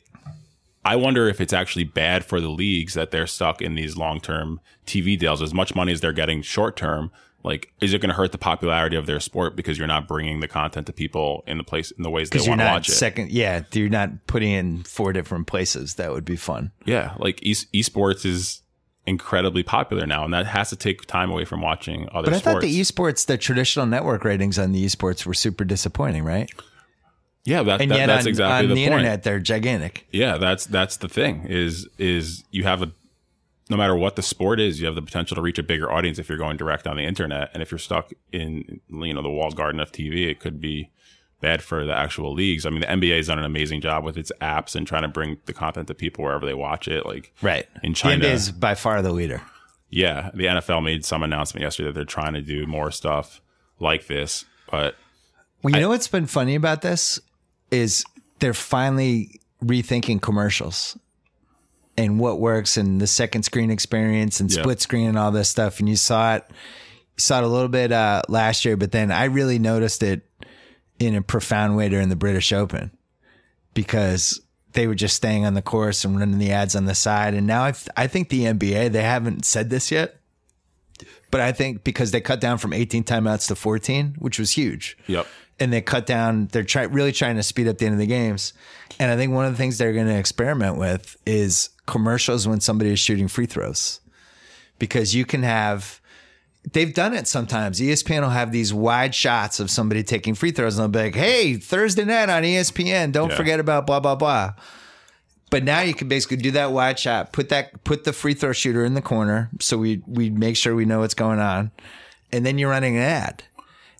I wonder if it's actually bad for the leagues that they're stuck in these long term TV deals. As much money as they're getting short term, like, is it going to hurt the popularity of their sport because you're not bringing the content to people in the place in the ways they want to watch it? second. Yeah. You're not putting in four different places. That would be fun. Yeah, like e- esports is incredibly popular now, and that has to take time away from watching other sports. But I sports. thought the esports, the traditional network ratings on the esports were super disappointing, right? Yeah, that, And that- yet that's on, exactly on the, the, point. internet, they're gigantic. Yeah, that's that's the thing is is you have a no matter what the sport is, you have the potential to reach a bigger audience if you're going direct on the internet, and if you're stuck in you know the walled garden of TV, it could be bad for the actual leagues. I mean, the NBA has done an amazing job with its apps and trying to bring the content to people wherever they watch it. Like Right. in China, The NBA is by far the leader. yeah, the NFL made some announcement yesterday that they're trying to do more stuff like this, but Well, you know what's been funny about this is they're finally rethinking commercials and what works and the second screen experience and Yeah. split screen and all this stuff. And you saw it, you saw it a little bit uh, last year, but then I really noticed it in a profound way during the British Open because they were just staying on the course and running the ads on the side. And now I, I think the NBA, they haven't said this yet, but I think because they cut down from 18 timeouts to 14, which was huge yep. And they cut down. They're try, really trying to speed up the end of the games. And I think one of the things they're going to experiment with is commercials when somebody is shooting free throws, because you can have. They've done it sometimes. ESPN will have these wide shots of somebody taking free throws, and they'll be like, "Hey, Thursday night on ESPN, don't Yeah. forget about blah blah blah." But now you can basically do that wide shot, put that put the free throw shooter in the corner, so we we make sure we know what's going on, and then you're running an ad.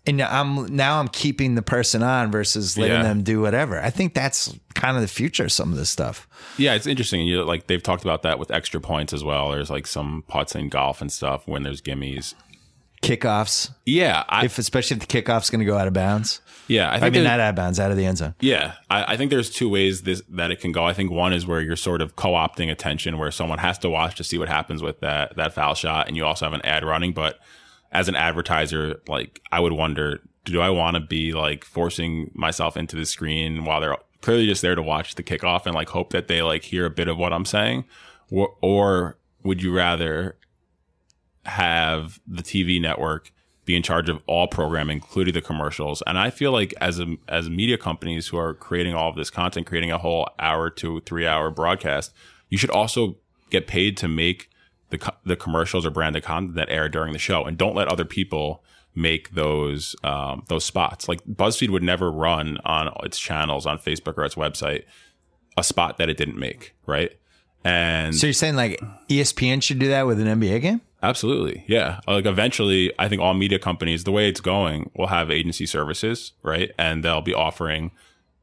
And I'm now I'm keeping the person on versus letting Yeah. them do whatever. I think that's kind of the future of some of this stuff. Yeah, it's interesting. You know, like they've talked about that with extra points as well. There's like some putts in golf and stuff when there's gimmies. Kickoffs, Yeah, I, if especially if the kickoff's going to go out of bounds. yeah, I think I mean, not out of bounds, out of the end zone. Yeah, I, I think there's two ways this that it can go. I think one is where you're sort of co-opting attention, where someone has to watch to see what happens with that that foul shot, and you also have an ad running. But as an advertiser, like I would wonder, do I want to be like forcing myself into the screen while they're clearly just there to watch the kickoff and like hope that they like hear a bit of what I'm saying, or, or would you rather have the TV network be in charge of all programming, including the commercials. And I feel like as a, as media companies who are creating all of this content, creating a whole hour to three hour broadcast, you should also get paid to make the co- the commercials or branded content that air during the show, and don't let other people make those um, those spots. Like BuzzFeed would never run on its channels on Facebook or its website a spot that it didn't make, right? And So you're saying like ESPN should do that with an NBA game? Absolutely. Yeah. Like eventually, I think all media companies, the way it's going, will have agency services, right? And they'll be offering,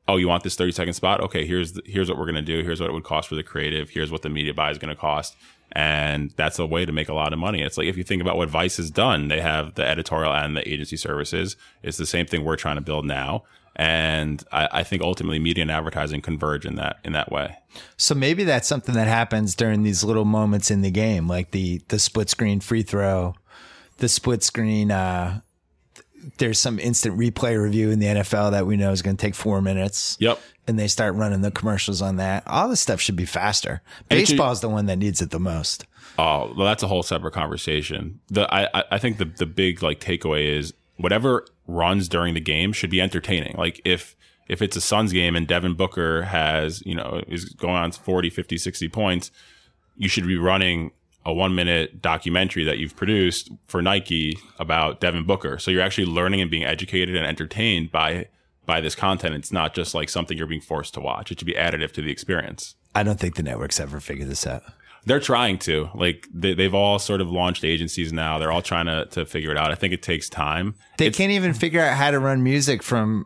oh, you want this 30 second spot? Okay, here's the, here's what we're going to do. Here's what it would cost for the creative. Here's what the media buy is going to cost. And that's a way to make a lot of money. It's like if you think about what Vice has done, they have the editorial and the agency services. It's the same thing we're trying to build now. And I, I think ultimately media and advertising converge in that in that way. So maybe that's something that happens during these little moments in the game, like the the split screen free throw, the split screen. Uh, there's some instant replay review in the NFL that we know is going to take four minutes. Yep. And they start running the commercials on that. All this stuff should be faster. And it should- Baseball is the one that needs it the most. Oh, well, that's a whole separate conversation. The I I- I think the the big like takeaway is whatever runs during the game should be entertaining. Like if if it's a Suns game and Devin Booker has, you know, is going on 40, 50, 60 points, you should be running a 1 minute documentary that you've produced for Nike about Devin Booker. So you're actually learning and being educated and entertained by by this content. It's not just like something you're being forced to watch. It should be additive to the experience. I don't think the networks ever figured this out. They're trying to. Like they, they've all sort of launched agencies now. They're all trying to, to figure it out. I think it takes time. They It's- can't even figure out how to run music from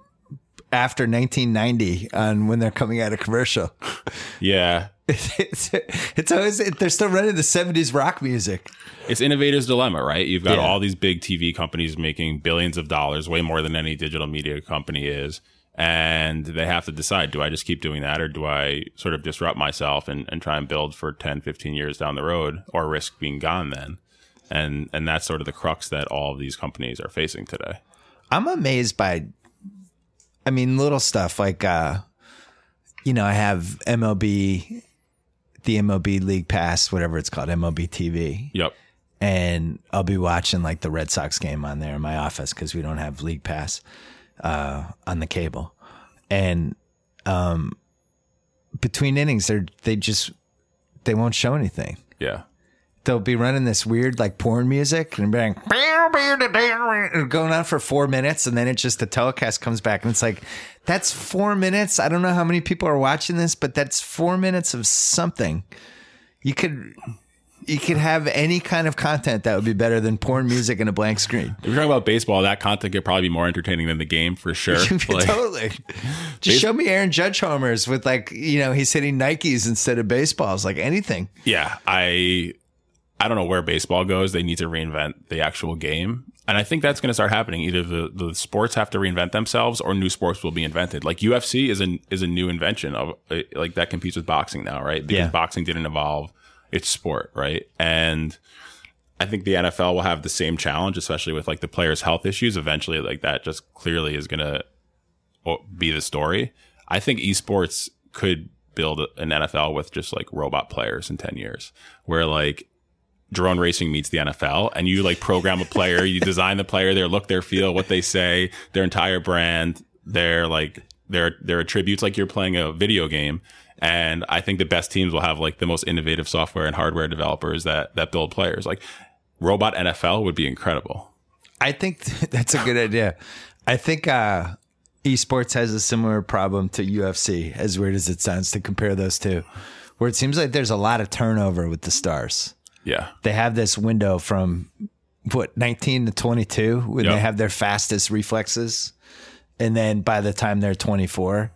after 1990 on when they're coming out of commercial. Yeah. it's, it's always they're still running the 70s rock music. It's innovator's dilemma, right? You've got Yeah. all these big TV companies making billions of dollars, way more than any digital media company is. And they have to decide, do I just keep doing that or do I sort of disrupt myself and, and try and build for 10, 15 years down the road or risk being gone then? And, and that's sort of the crux that all of these companies are facing today. I'm amazed by I mean little stuff like uh you know, I have MLB the MLB League Pass, whatever it's called, MLB TV. Yep. and I'll be watching like the Red Sox game on there in my office because we don't have League Pass uh, on the cable. And um, between innings, they're they just they won't show anything. Yeah. They'll be running this weird like porn music and being going on for four minutes, and then it just the telecast comes back, and it's like that's four minutes. I don't know how many people are watching this, but that's four minutes of something. You could you could have any kind of content that would be better than porn music and a blank screen. If you're talking about baseball, that content could probably be more entertaining than the game for sure. Like- totally. Just show me Aaron Judge homers with like you know he's hitting Nikes instead of baseballs, like anything. yeah, I I don't know where baseball goes. They need to reinvent the actual game. And I think that's going to start happening. Either the, the sports have to reinvent themselves or new sports will be invented. Like UFC is a, is a new invention of uh, like that competes with boxing now, right? Because Yeah. boxing didn't evolve its sport, right? And I think the NFL will have the same challenge, especially with like the players' health issues. Eventually, like that just clearly is going to be the story. I think esports could build an NFL with just like robot players in 10 years where like drone racing meets the NFL and you like program a player, you design the player, their look, their feel, what they say, their entire brand, their like their their attributes like you're playing a video game. And I think the best teams will have like the most innovative software and hardware developers that that build players. Like robot NFL would be incredible. I think that's a good idea. I think uh, esports has a similar problem to UFC, as weird as it sounds to compare those two, where it seems like there's a lot of turnover with the stars. Yeah. They have this window from what 19 to 22 when Yep. they have their fastest reflexes, and then by the time they're 24,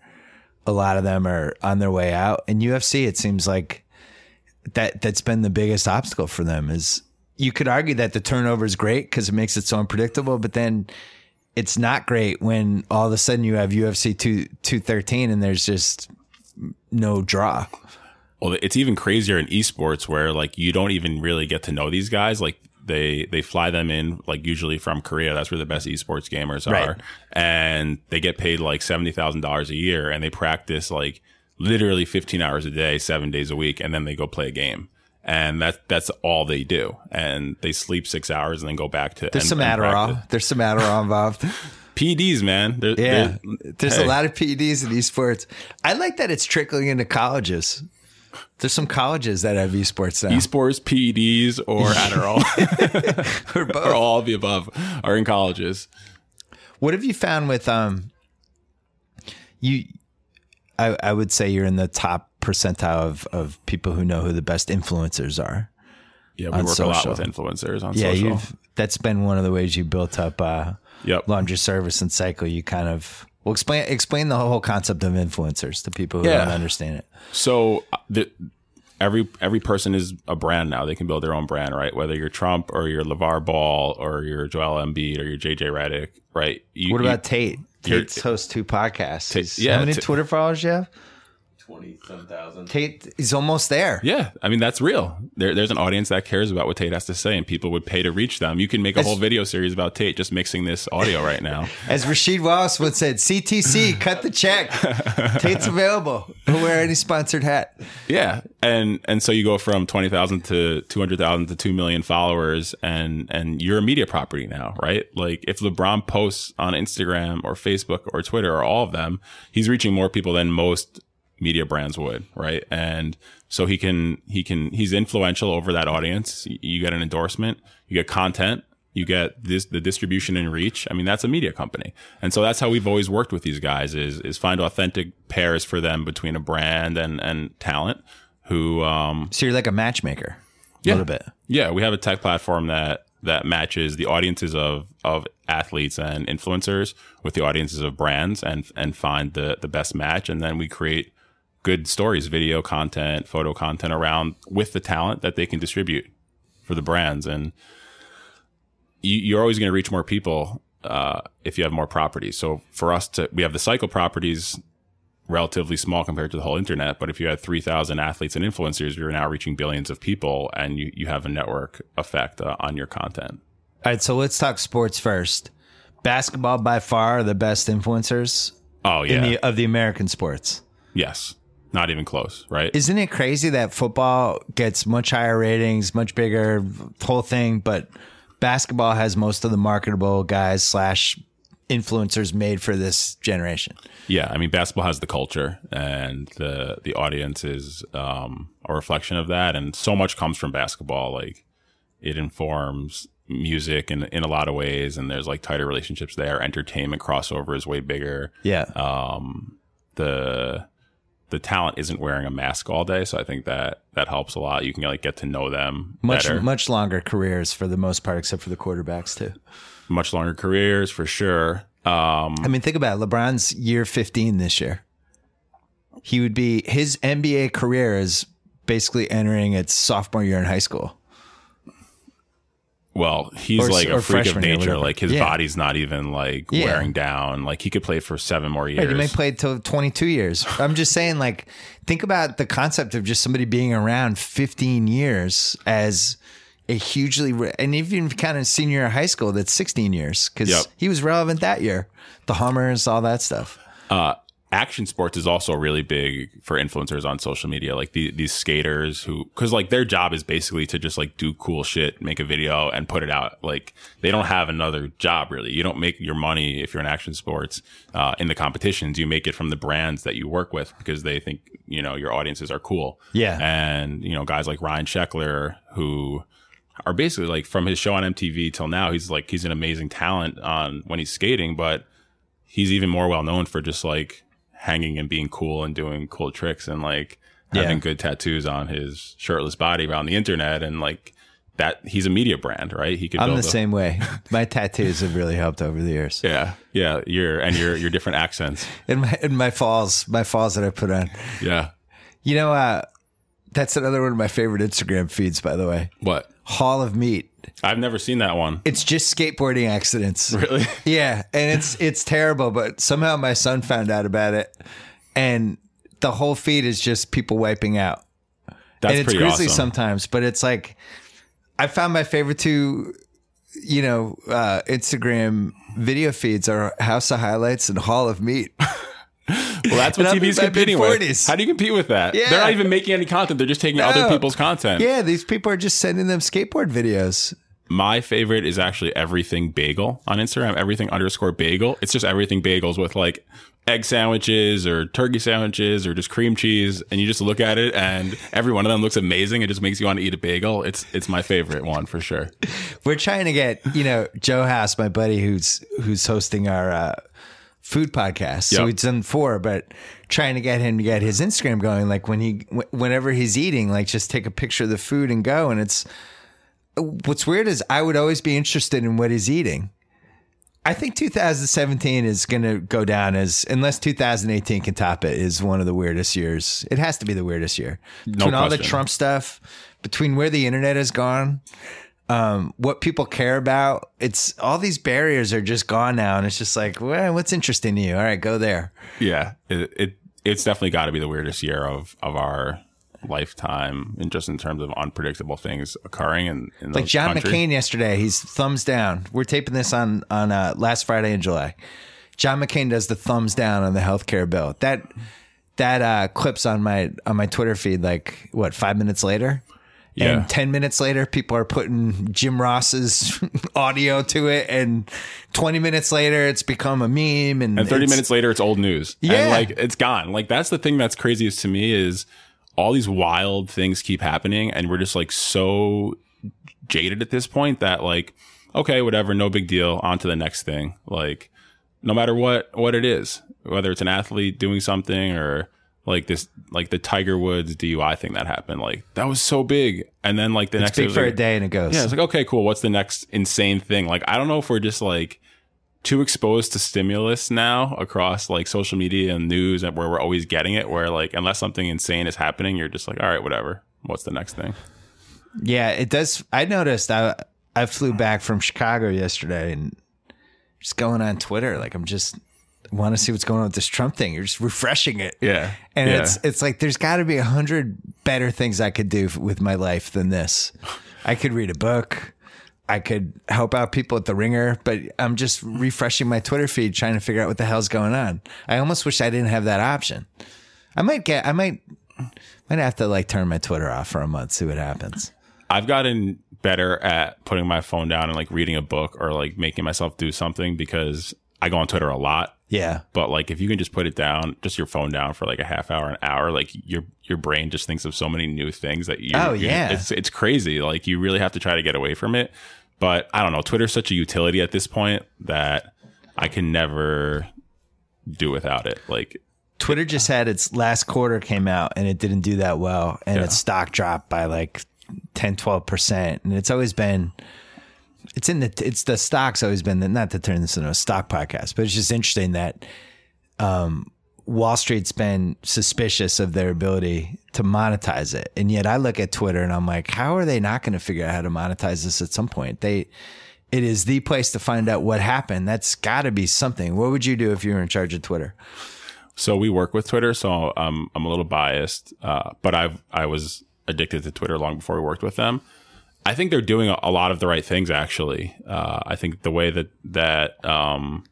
a lot of them are on their way out. In UFC, it seems like that that's been the biggest obstacle for them. Is you could argue that the turnover is great because it makes it so unpredictable, but then it's not great when all of a sudden you have UFC two two thirteen and there's just no draw. Well, it's even crazier in esports where like you don't even really get to know these guys. Like they they fly them in like usually from Korea. That's where the best esports gamers are, Right. and they get paid like seventy thousand dollars a year, and they practice like literally fifteen hours a day, seven days a week, and then they go play a game. And that that's all they do, and they sleep six hours and then go back to. There's and- some Adderall. There's some Adderall involved. PEDs, man. They're, Yeah, they're- there's hey. a lot of PEDs in esports. I like that it's trickling into colleges. There's some colleges that have esports now. esports, PEDs, or Adderall, or both. or all of the above, are in colleges. What have you found with um you I I would say you're in the top percentile of of people who know who the best influencers are. Yeah, we work a lot with influencers on Yeah, social. you've that's been one of the ways you built up uh Yep. laundry service and cycle. You kind of well explain explain the whole concept of influencers to people who Yeah. don't understand it. So the, every every person is a brand now. They can build their own brand, right? Whether you're Trump or you're LaVar Ball or you're Joel Embiid or you're JJ Redick, right? You, What about Tate? you're- Tate's hosts two podcasts. Tate- yeah, How many Ta- Twitter followers you have? Twenty some thousand. Tate is almost there. yeah, I mean that's real. There, there's an audience that cares about what Tate has to say, and people would pay to reach them. You can make a As- whole video series about Tate just mixing this audio right now. As Rasheed Wallace would said, CTC, cut the check. Tate's available. He'll wear any sponsored hat. Yeah, and and so you go from twenty thousand to two hundred thousand to two million followers, and and you're a media property now, right? Like if LeBron posts on Instagram or Facebook or Twitter or all of them, he's reaching more people than most media brands would, right? And so he can he can he's influential over that audience. You get an endorsement, you get content. You get this the distribution and reach. I mean, that's a media company, and so that's how we've always worked with these guys: is is find authentic pairs for them between a brand and and talent, who um, So you're like a matchmaker. A Yeah. little bit. yeah, we have a tech platform that that matches the audiences of of athletes and influencers with the audiences of brands and and find the the best match and then we create good stories, video content, photo content around with the talent that they can distribute for the brands and you, you're always going to reach more people uh, if you have more properties. So for us to we have the cycle properties relatively small compared to the whole internet. But if you had 3,000 athletes and influencers, you're now reaching billions of people and you, you have a network effect uh, on your content. All right, so let's talk sports first. Basketball by far the best influencers Oh, yeah. in the, of the American sports. yes. Not even close, right? Isn't it crazy that football gets much higher ratings, much bigger, whole thing, but basketball has most of the marketable guys slash influencers made for this generation. yeah. I mean, basketball has the culture and the, the audience is um, a reflection of that. And so much comes from basketball. Like it informs music in, in a lot of ways. And there's like tighter relationships there. Entertainment crossover is way bigger. Yeah. um, the the talent isn't wearing a mask all day, so I think that that helps a lot. You can like get to know them much better. much longer careers for the most part, except for the quarterbacks too. much longer careers for sure. Um, I mean, think about it. LeBron's year 15 this year. He would be his NBA career is basically entering its sophomore year in high school. Well, he's Or- like a freak of nature. Like his Yeah. body's not even like Yeah. wearing down. Like he could play for seven more years. Right, he may play till 22 years. I'm just saying, like, think about the concept of just somebody being around 15 years as a hugely, re- and even kind of senior high school, that's 16 years because Yep. he was relevant that year. The Hummers, all that stuff. uh, action sports is also really big for influencers on social media like the, these skaters who because like their job is basically to just like do cool shit make a video and put it out. Like they don't have another job really. You don't make your money if you're in action sports uh, in the competitions. You make it from the brands that you work with because they think you know your audiences are cool. Yeah. and you know guys like ryan Sheckler who are basically like from his show on mtv till now he's like he's an amazing talent on when he's skating but he's even more well known for just like hanging and being cool and doing cool tricks and like having Yeah. good tattoos on his shirtless body around the internet and like that he's a media brand, right? He could. I'm the a- same way. My tattoos have really helped over the years. Yeah, yeah. Your and your your different accents. And my and my falls, my falls that I put on. Yeah. You know, uh, that's another one of my favorite Instagram feeds, by the way. What? Hall of Meat. I've never seen that one. It's just skateboarding accidents. Really? Yeah, and it's it's terrible, but somehow my son found out about it, and the whole feed is just people wiping out. That's and it's grisly awesome. sometimes, but it's like I found my favorite two, you know, uh, Instagram video feeds are House of Highlights and Hall of Meat. That's what TV's competing with. How do you compete with that? Yeah. They're not even making any content. They're just taking other people's content. yeah, these people are just sending them skateboard videos. My favorite is actually everything bagel on Instagram. Everything underscore bagel. It's just everything bagels with like egg sandwiches or turkey sandwiches or just cream cheese, and you just look at it, and every one of them looks amazing. It just makes you want to eat a bagel. It's it's my favorite one for sure. We're trying to get you know Joe House, my buddy, who's who's hosting our uh, food podcast. So Yep. he's done four, but trying to get him to get his Instagram going. Like when he, wh- whenever he's eating, like just take a picture of the food and go. And it's what's weird is I would always be interested in what he's eating. I think 2017 is going to go down as, unless 2018 can top it, is one of the weirdest years. It has to be the weirdest year. Between all the. Trump stuff, between where the internet has gone, um, what people care about, it's all these barriers are just gone now. And it's just like, well, what's interesting to you? All right, go there. Yeah, it, it it's definitely got to be the weirdest year of of our lifetime, and just in terms of unpredictable things occurring in, in Like John country. McCain yesterday, he's thumbs down. We're taping this on on uh, last Friday in July. John McCain does the thumbs down on the healthcare bill. That that uh, clips on my on my Twitter feed like what five minutes later. Yeah. And 10 minutes later, people are putting Jim Ross's audio to it. And 20 minutes later, it's become a meme. And, And 30 minutes later, it's old news. Yeah. And like, it's gone. Like, that's the thing that's craziest to me is all these wild things keep happening. And we're just like so jaded at this point that like, okay, whatever, no big deal. On to the next thing. Like, no matter what, what it is, whether it's an athlete doing something or like this, like the Tiger Woods DUI thing that happened, like that was so big. And then like the next Speak day, for a day and it goes. yeah, it's like, okay, cool. What's the next insane thing? Like, I don't know if we're just like too exposed to stimulus now across like social media and news and where we're always getting it, where like, unless something insane is happening, you're just like, all right, whatever. What's the next thing? Yeah, it does. I noticed I I flew back from Chicago yesterday and just going on Twitter, like I'm just want to see what's going on with this Trump thing. You're just refreshing it. Yeah. And Yeah. it's it's like there's got to be a hundred better things I could do with my life than this. I could read a book. I could help out people at the ringer, but I'm just refreshing my Twitter feed trying to figure out what the hell's going on. I almost wish I didn't have that option. I might get I might might have to like turn my Twitter off for a month, see what happens. I've gotten better at putting my phone down and like reading a book or like making myself do something because I go on Twitter a lot. Yeah. But like, if you can just put it down, just your phone down for like a half hour, an hour, like your your brain just thinks of so many new things that you. Oh, yeah. it's it's crazy. Like you really have to try to get away from it. But I don't know. Twitter's such a utility at this point that I can never do without it. Like Twitter just had its last quarter came out and it didn't do that well and Yeah. its stock dropped by like 10 12% and it's always been it's in the it's the stock's always been not to turn this into a stock podcast but it's just interesting that um Wall Street's been suspicious of their ability to monetize it. And yet I look at Twitter and I'm like, how are they not going to figure out how to monetize this at some point? They it is the place to find out what happened. That's got to be something. What would you do if you were in charge of Twitter? So we work with Twitter, so um, I'm a little biased, uh, but I've I was addicted to Twitter long before we worked with them. I think they're doing a, a lot of the right things. Actually, uh, I think the way that that um,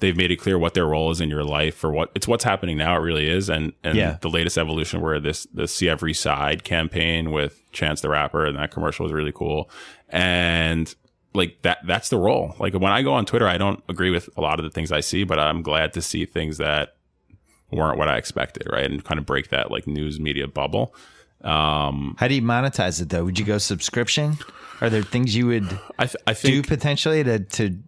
they've made it clear what their role is in your life, or what it's what's happening now. It really is, and and Yeah. the latest evolution where this the See Every Side campaign with Chance the Rapper and that commercial was really cool, and like that that's the role. Like when I go on Twitter, I don't agree with a lot of the things I see, but I'm glad to see things that weren't what I expected, right? And kind of break that like news media bubble. Um, How do you monetize it though? Would you go subscription? Are there things you would I, th- I do potentially to to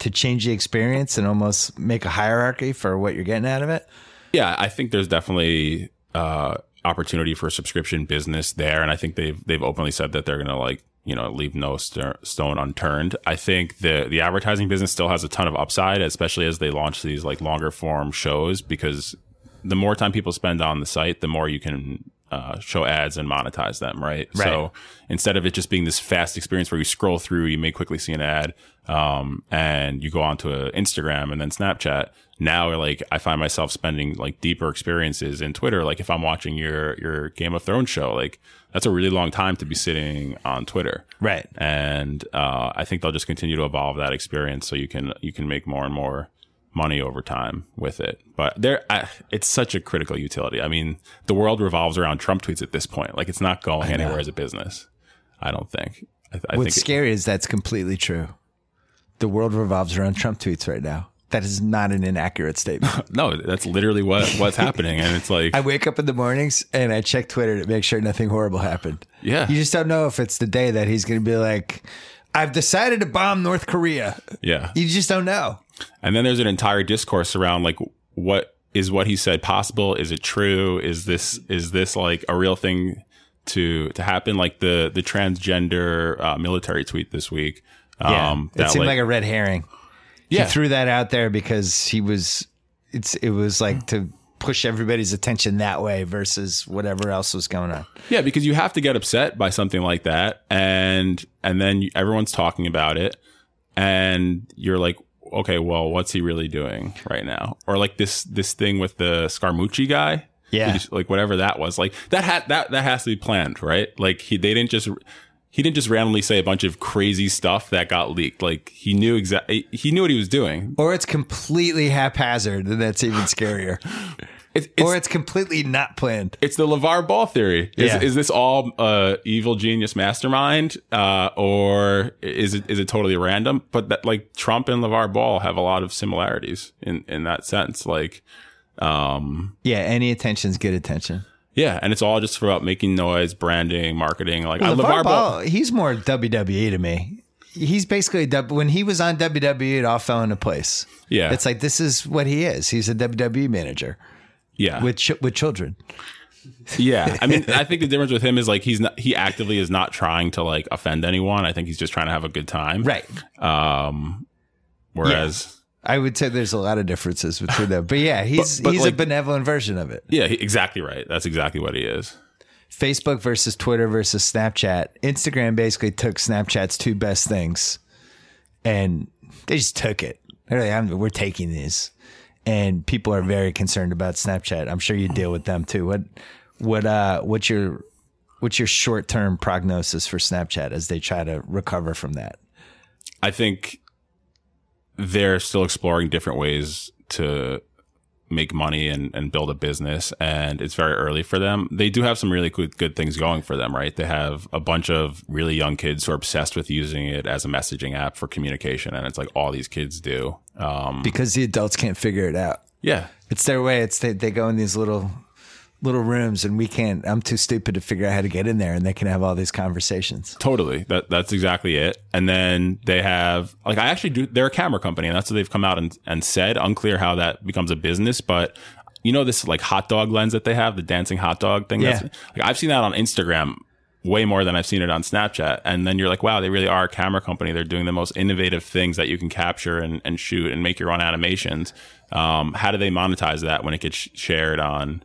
to change the experience and almost make a hierarchy for what you're getting out of it? Yeah, I think there's definitely uh, opportunity for a subscription business there, and I think they've they've openly said that they're going to like you know leave no st- stone unturned. I think the the advertising business still has a ton of upside, especially as they launch these like longer form shows because the more time people spend on the site, the more you can uh, show ads and monetize them, right? Right. So instead of it just being this fast experience where you scroll through, you may quickly see an ad, um, and you go onto a Instagram and then Snapchat. Now, like I find myself spending like deeper experiences in Twitter. Like if I'm watching your your Game of Thrones show, like that's a really long time to be sitting on Twitter, Right. and uh, I think they'll just continue to evolve that experience so you can you can make more and more money over time with it. But there, I, it's such a critical utility. I mean, the world revolves around Trump tweets at this point. Like it's not going anywhere as a business. I don't think. I, I What's think scary is that's completely true. The world revolves around Trump tweets right now. That is not an inaccurate statement. no, that's literally what what's happening, and it's like I wake up in the mornings and I check Twitter to make sure nothing horrible happened. Yeah. You just don't know if it's the day that he's going to be like, I've decided to bomb North Korea. yeah. You just don't know. And then there's an entire discourse around like what is what he said possible? Is it true? Is this is this like a real thing to to happen? Like the the transgender uh, military tweet this week. Um, it seemed like, a red herring. Yeah. He threw that out there because he was, it's, it was like to push everybody's attention that way versus whatever else was going on. Yeah, because you have to get upset by something like that, and and then everyone's talking about it, and you're like, okay, well, what's he really doing right now? Or like this this thing with the Scaramucci guy, Yeah. You- like whatever that was, like that had that that has to be planned, right? Like he they didn't just. He didn't just randomly say a bunch of crazy stuff that got leaked. Like he knew exactly, he knew what he was doing. Or it's completely haphazard, and that's even scarier. It's, it's, or it's completely not planned. it's the LaVar Ball theory. Is, Yeah. is this all uh, evil genius mastermind, uh, or is it is it totally random? But that, like Trump and LaVar Ball have a lot of similarities in in that sense. Like, um, Yeah, any attention's good attention. yeah, and it's all just about making noise, branding, marketing. Like uh, LaVar Ball, he's more WWE to me. He's basically when he was on WWE, it all fell into place. Yeah. it's like this is what he is. He's a WWE manager yeah, with ch- with children. yeah. I mean, I think the difference with him is like he's not he actively is not trying to like offend anyone. I think he's just trying to have a good time. Right. Um, whereas. I would say there's a lot of differences between them, but yeah, he's But- but he's like- a benevolent version of it. Yeah, he, exactly right. That's exactly what he is. Facebook versus Twitter versus Snapchat. Instagram basically took Snapchat's two best things, and they just took it. They're like, "We're taking these," and people are very concerned about Snapchat. I'm sure you deal with them too. What, what, uh, what's your, what's your short term prognosis for Snapchat as they try to recover from that? I think they're still exploring different ways to make money and, and build a business and it's very early for them. They do have some really good good things going for them, right? They have a bunch of really young kids who are obsessed with using it as a messaging app for communication and it's like all these kids do. Um Because the adults can't figure it out. yeah. It's their way. It's they, they go in these little little rooms, and we can't. I'm too stupid to figure out how to get in there, and they can have all these conversations. Totally. That that's exactly it. And then they have like I actually do they're a camera company and that's what they've come out and, and said. Unclear how that becomes a business, but you know this like hot dog lens that they have, the dancing hot dog thing? Yeah. That's, like I've seen that on Instagram way more than I've seen it on Snapchat. And then you're like, wow, they really are a camera company. They're doing the most innovative things that you can capture and, and shoot and make your own animations. Um, how do they monetize that when it gets sh- shared on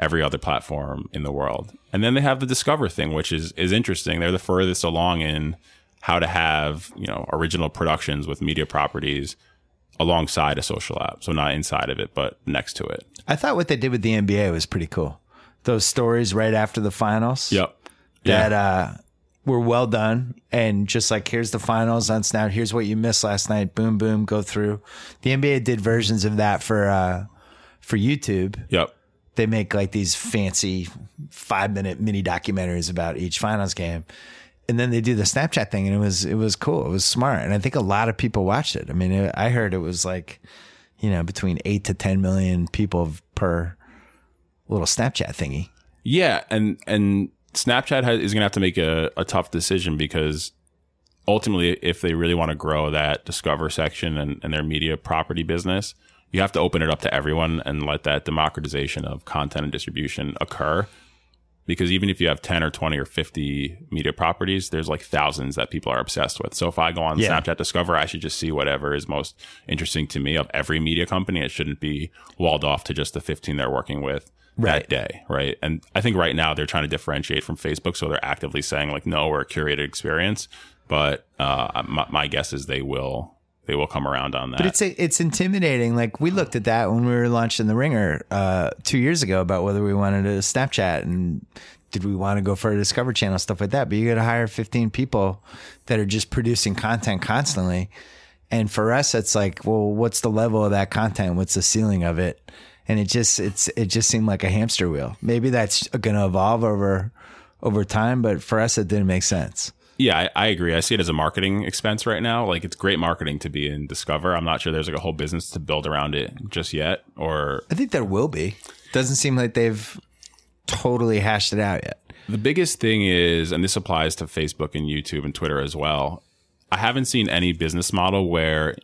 every other platform in the world? And then they have the Discover thing, which is is interesting. They're the furthest along in how to have you know original productions with media properties alongside a social app. So not inside of it, but next to it. I thought what they did with the NBA was pretty cool. Those stories right after the finals. Yep. That uh, were well done, and just like here's the finals on Snap. Here's what you missed last night. Boom, boom, go through. The NBA did versions of that for uh, for YouTube. Yep. They make like these fancy five minute mini documentaries about each finals game. And then they do the Snapchat thing and it was, it was cool. It was smart. And I think a lot of people watched it. I mean, it, I heard it was like, you know, between eight to 10 million people per little Snapchat thingy. Yeah, and and Snapchat has, is going to have to make a, a tough decision because ultimately, if they really want to grow that Discover section and, and their media property business, you have to open it up to everyone and let that democratization of content and distribution occur. because even if you have 10 or 20 or 50 media properties, there's like thousands that people are obsessed with. So if I go on Yeah. Snapchat Discover, I should just see whatever is most interesting to me of every media company. It shouldn't be walled off to just the 15 they're working with Right. that day. Right. And I think right now they're trying to differentiate from Facebook. So they're actively saying like, no, we're a curated experience. But uh, my, my guess is they will. They will come around on that. But it's it's intimidating. Like we looked at that when we were launching the Ringer uh, two years ago about whether we wanted to Snapchat and did we want to go for a Discover Channel stuff like that. But you got to hire fifteen people that are just producing content constantly. And for us, it's like, well, what's the level of that content? What's the ceiling of it? And it just it's it just seemed like a hamster wheel. Maybe that's going to evolve over over time, but for us, it didn't make sense. Yeah, I, I agree. I see it as a marketing expense right now. Like it's great marketing to be in Discover. I'm not sure there's like a whole business to build around it just yet. Or I think there will be. Doesn't seem like they've totally hashed it out yet. the biggest thing is, and this applies to Facebook and YouTube and Twitter as well. I haven't seen any business model where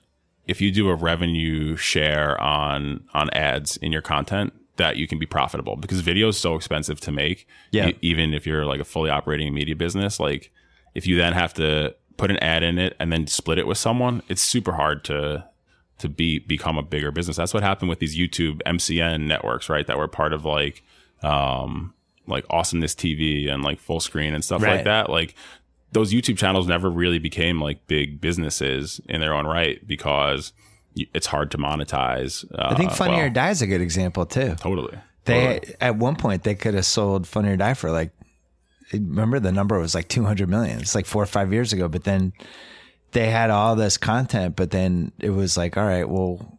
if you do a revenue share on on ads in your content that you can be profitable because video is so expensive to make. Yeah. E- even if you're like a fully operating media business, like if you then have to put an ad in it and then split it with someone, it's super hard to to be become a bigger business. That's what happened with these YouTube MCN networks, right? That were part of like um like awesomeness TV and like full screen and stuff Right. like that. Like those YouTube channels never really became like big businesses in their own right because it's hard to monetize. Uh, I think Funny well, or Die is a good example too. Totally. They Totally. at one point they could have sold Funny or Die for like remember the number was like 200 million. It's like 4 or 5 years ago, but then they had all this content, but then it was like, all right, well,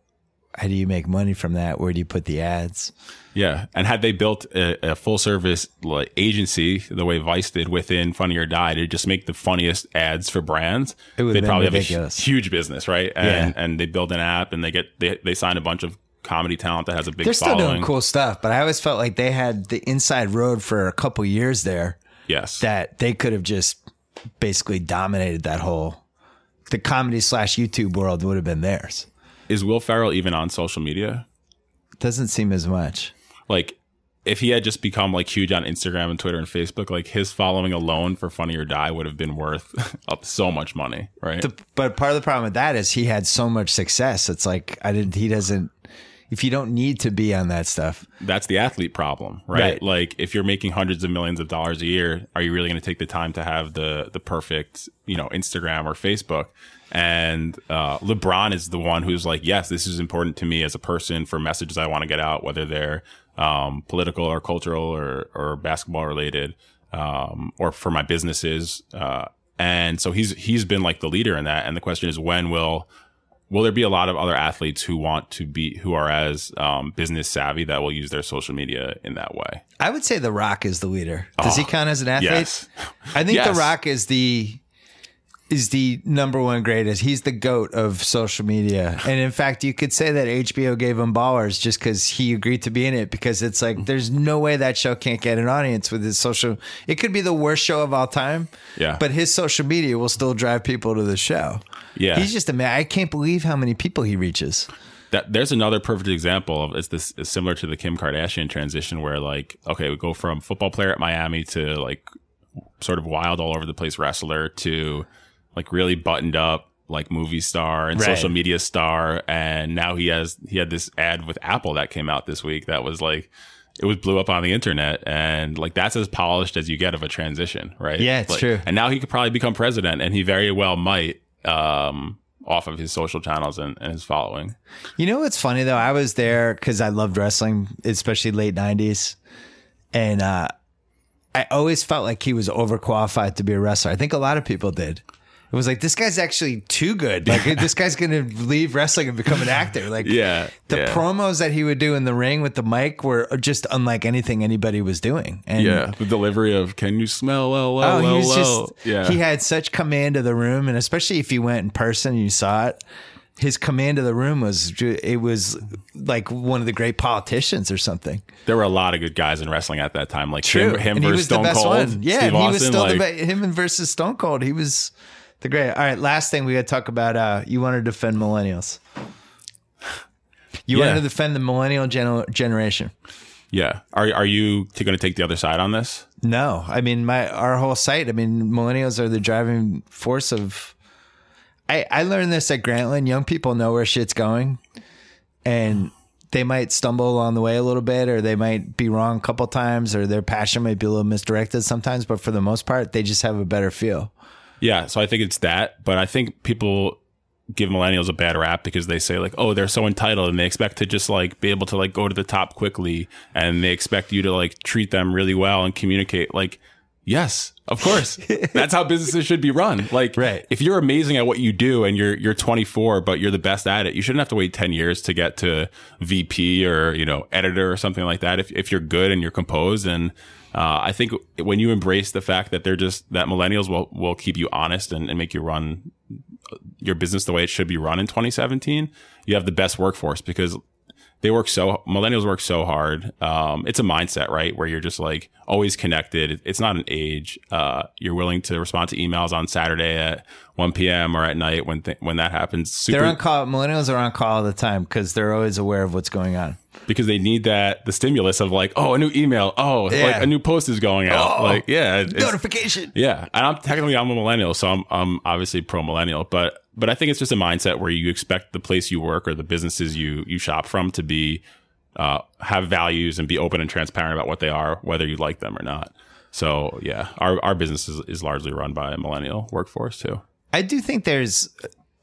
how do you make money from that? Where do you put the ads? Yeah, and had they built a, a full service like agency the way Vice did within Funny or Die to just make the funniest ads for brands, It would've they'd probably ridiculous. have a huge business, right? And Yeah. and they build an app and they get they they sign a bunch of comedy talent that has a big They're still doing cool stuff, but I always felt like they had the inside road for a couple years there Yes, that they could have just basically dominated that whole the comedy slash YouTube world would have been theirs. is Will Ferrell even on social media? Doesn't seem as much. Like, if he had just become like huge on Instagram and Twitter and Facebook, like his following alone for Funny or Die would have been worth up so much money, right? The, but part of the problem with that is he had so much success. It's like I didn't. He doesn't. If you don't need to be on that stuff, that's the athlete problem, right? Right. Like if you're making hundreds of millions of dollars a year, are you really going to take the time to have the the perfect, you know, Instagram or Facebook? And uh, LeBron is the one who's like, yes, this is important to me as a person for messages I want to get out, whether they're um, political or cultural or or basketball related, um, or for my businesses. Uh, and so he's he's been like the leader in that. And the question is, when will will there be a lot of other athletes who want to be who are as um, business savvy that will use their social media in that way I would say The Rock is the leader. Does he count as an athlete? Oh, yes I think Yes. The Rock is the is the number one greatest. He's the goat of social media, and in fact, you could say that HBO gave him Ballers just because he agreed to be in it. Because it's like mm-hmm. there's no way that show can't get an audience with his social. It could be the worst show of all time, Yeah. but his social media will still drive people to the show. Yeah. he's just a man. I can't believe how many people he reaches. that there's another perfect example of it's this is similar to the Kim Kardashian transition where like okay we go from football player at Miami to like sort of wild all over the place wrestler to like really buttoned up like movie star and Right. social media star and now he has he had this ad with Apple that came out this week that was like it was blew up on the internet and like that's as polished as you get of a transition right Yeah, it's Like, true. and now he could probably become president and he very well might um off of his social channels and, and his following You know what's funny though? I was there because I loved wrestling, especially late '90s, and uh, I always felt like he was overqualified to be a wrestler. I think a lot of people did. It was like this guy's actually too good. Like this guy's gonna leave wrestling and become an actor. Like Yeah, the yeah. promos that he would do in the ring with the mic were just unlike anything anybody was doing. And Yeah, the delivery of "Can you smell LL?" Oh, he was just yeah. he had such command of the room, and especially if you went in person and you saw it, his command of the room was it was like one of the great politicians or something. there were a lot of good guys in wrestling at that time, like him, him versus Stone Cold. one. Yeah, Steve he Austin, was still like, the best. Him and versus Stone Cold. He was the great. All right, last thing we got to talk about. Uh, you want to defend millennials. You Yeah. want to defend the millennial gen- generation. Yeah. Are are you t- going to take the other side on this? No, I mean my our whole site. I mean, millennials are the driving force of. I I learned this at Grantland. Young people know where shit's going, and they might stumble along the way a little bit, or they might be wrong a couple times, or their passion might be a little misdirected sometimes. But for the most part, they just have a better feel. Yeah, so I think it's that, but I think people give millennials a bad rap because they say like, "Oh, they're so entitled and they expect to just like be able to like go to the top quickly and they expect you to like treat them really well and communicate." Like, yes, of course. That's how businesses should be run. Like, Right. if you're amazing at what you do and you're you're 24 but you're the best at it, you shouldn't have to wait 10 years to get to VP or, you know, editor or something like that if if you're good and you're composed and uh, I think when you embrace the fact that they're just that millennials will will keep you honest and, and make you run your business the way it should be run in 2017, you have the best workforce because they work so millennials work so hard. Um, it's a mindset, right? Where you're just like always connected. It's not an age. Uh, you're willing to respond to emails on Saturday at 1 p.m. or at night when th- when that happens. Super, They're on call. Millennials are on call all the time because they're always aware of what's going on. Because they need that the stimulus of like, oh, a new email, oh, Yeah. like a new post is going out, Oh. like yeah, Notification. Yeah, and I'm technically I'm a millennial, so I'm I'm obviously pro millennial, but but I think it's just a mindset where you expect the place you work or the businesses you you shop from to be uh, have values and be open and transparent about what they are, whether you like them or not. So yeah, our our business is, is largely run by a millennial workforce too. I do think there's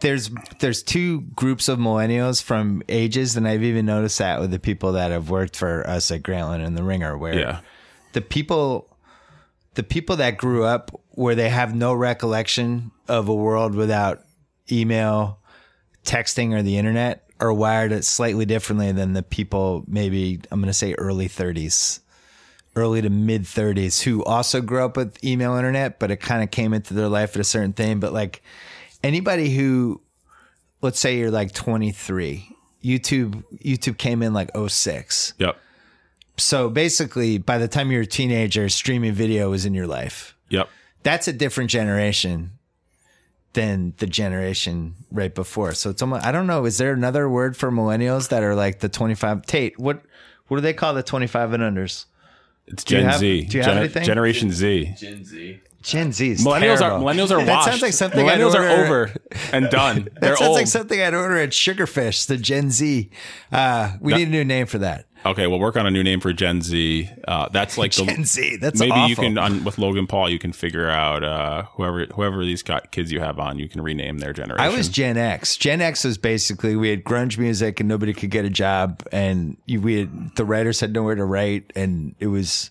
there's there's two groups of millennials from ages, and I've even noticed that with the people that have worked for us at Grantland and the Ringer, where Yeah, the people the people that grew up where they have no recollection of a world without email, texting, or the internet are wired slightly differently than the people maybe I'm going to say early 30s, early to mid 30s who also grew up with email internet, but it kind of came into their life at a certain thing. But like anybody who, let's say you're like 23, YouTube YouTube came in like 06 yep, so basically, by the time you're a teenager, streaming video was in your life. yep. That's a different generation than the generation right before. So it's almost, I don't know. Is there another word for millennials that are like the 25? Tate, what, what do they call the 25 and unders? It's you Gen have- Z, do you have Gen- anything? Generation Z. Gen Z. Gen Z's. Millennials are millennials are washed. That sounds like something millennials are over and done. That They're sounds old. like something I'd order at Sugarfish, the Gen Z. Uh, we need a new name for that. okay, we'll work on a new name for Gen Z. Uh, that's like the Gen Z. That's maybe you can on, with Logan Paul you can figure out uh, whoever whoever these kids you have on you can rename their generation. I was Gen X. Gen X was basically we had grunge music and nobody could get a job, and we had the writers had nowhere to write, and it was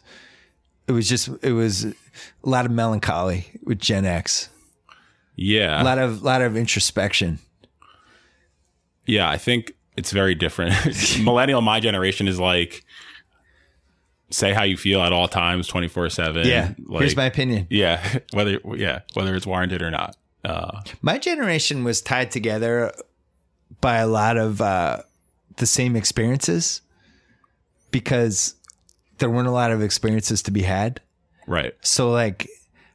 it was just it was a lot of melancholy with Gen X, yeah a lot of lot of introspection. yeah I think it's very different. Millennial my generation is like say how you feel at all times twenty four seven. Yeah, here's my opinion. yeah whether yeah whether it's warranted or not. Uh, My generation was tied together by a lot of uh, the same experiences because there weren't a lot of experiences to be had. right. So like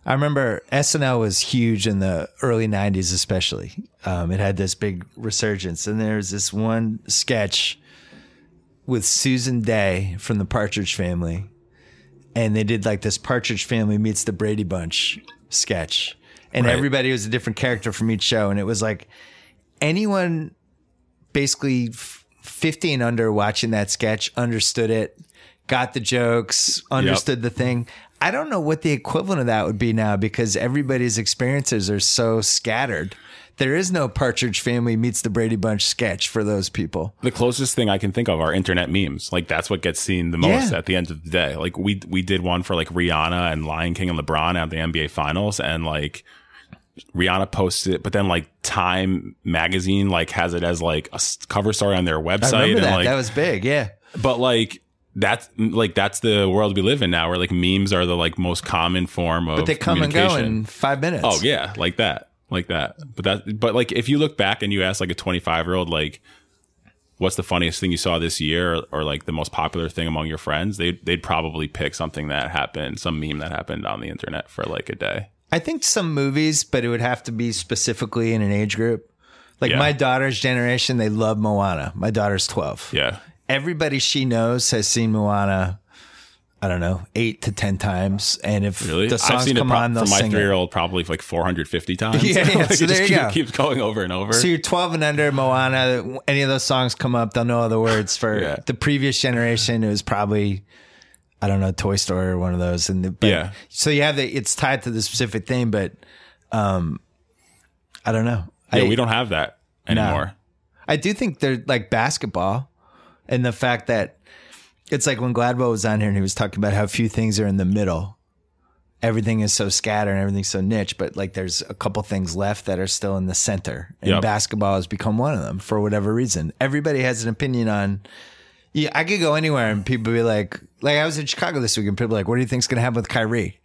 I remember SNL was huge in the early 90s especially. Um, it had this big resurgence and there's this one sketch with Susan Dey from the Partridge Family and they did like this Partridge Family meets the Brady Bunch sketch and Right. everybody was a different character from each show and it was like anyone basically f- 50 and under watching that sketch understood it got the jokes understood the thing i don't know what the equivalent of that would be now because everybody's experiences are so scattered there is no partridge family meets the brady bunch sketch for those people the closest thing I can think of are internet memes. Like that's what gets seen the most Yeah. at the end of the day. Like we we did one for like Rihanna and Lion King and LeBron at the NBA Finals, and like Rihanna posted it, but then like Time magazine like has it as like a cover story on their website, and that like that was big yeah but like. That's like that's the world we live in now, where like memes are the like most common form of. but they come and go in five minutes Oh yeah, like that, like that. But that, but like if you look back and you ask like a 25 year old, like, what's the funniest thing you saw this year, or, or like the most popular thing among your friends, they'd, they'd probably pick something that happened, some meme that happened on the internet for like a day. I think some movies, but it would have to be specifically in an age group. Like Yeah. my daughter's generation, they love Moana. My daughter's 12. Yeah, everybody she knows has seen Moana. I don't know, eight to ten times, and if Really? the songs I've seen come it pro- on, they'll from my sing three-year-old probably like 450 times. Yeah, yeah, Like, so it there just you keep- go. keeps going over and over. So you're 12 and under Moana. Any of those songs come up, they'll know all the words. For Yeah. the previous generation, it was probably I don't know Toy Story or one of those. And the, but, Yeah. so you have the it's tied to the specific thing, but um, I don't know. yeah, I, we don't have that anymore. I do think they're like basketball, and the fact that it's like when Gladwell was on here and he was talking about how few things are in the middle. Everything is so scattered and everything's so niche, but like there's a couple things left that are still in the center. And Yep. basketball has become one of them for whatever reason. Everybody has an opinion on. Yeah, I could go anywhere and people be like, like I was in Chicago this week and people like, what do you think's going to happen with Kyrie?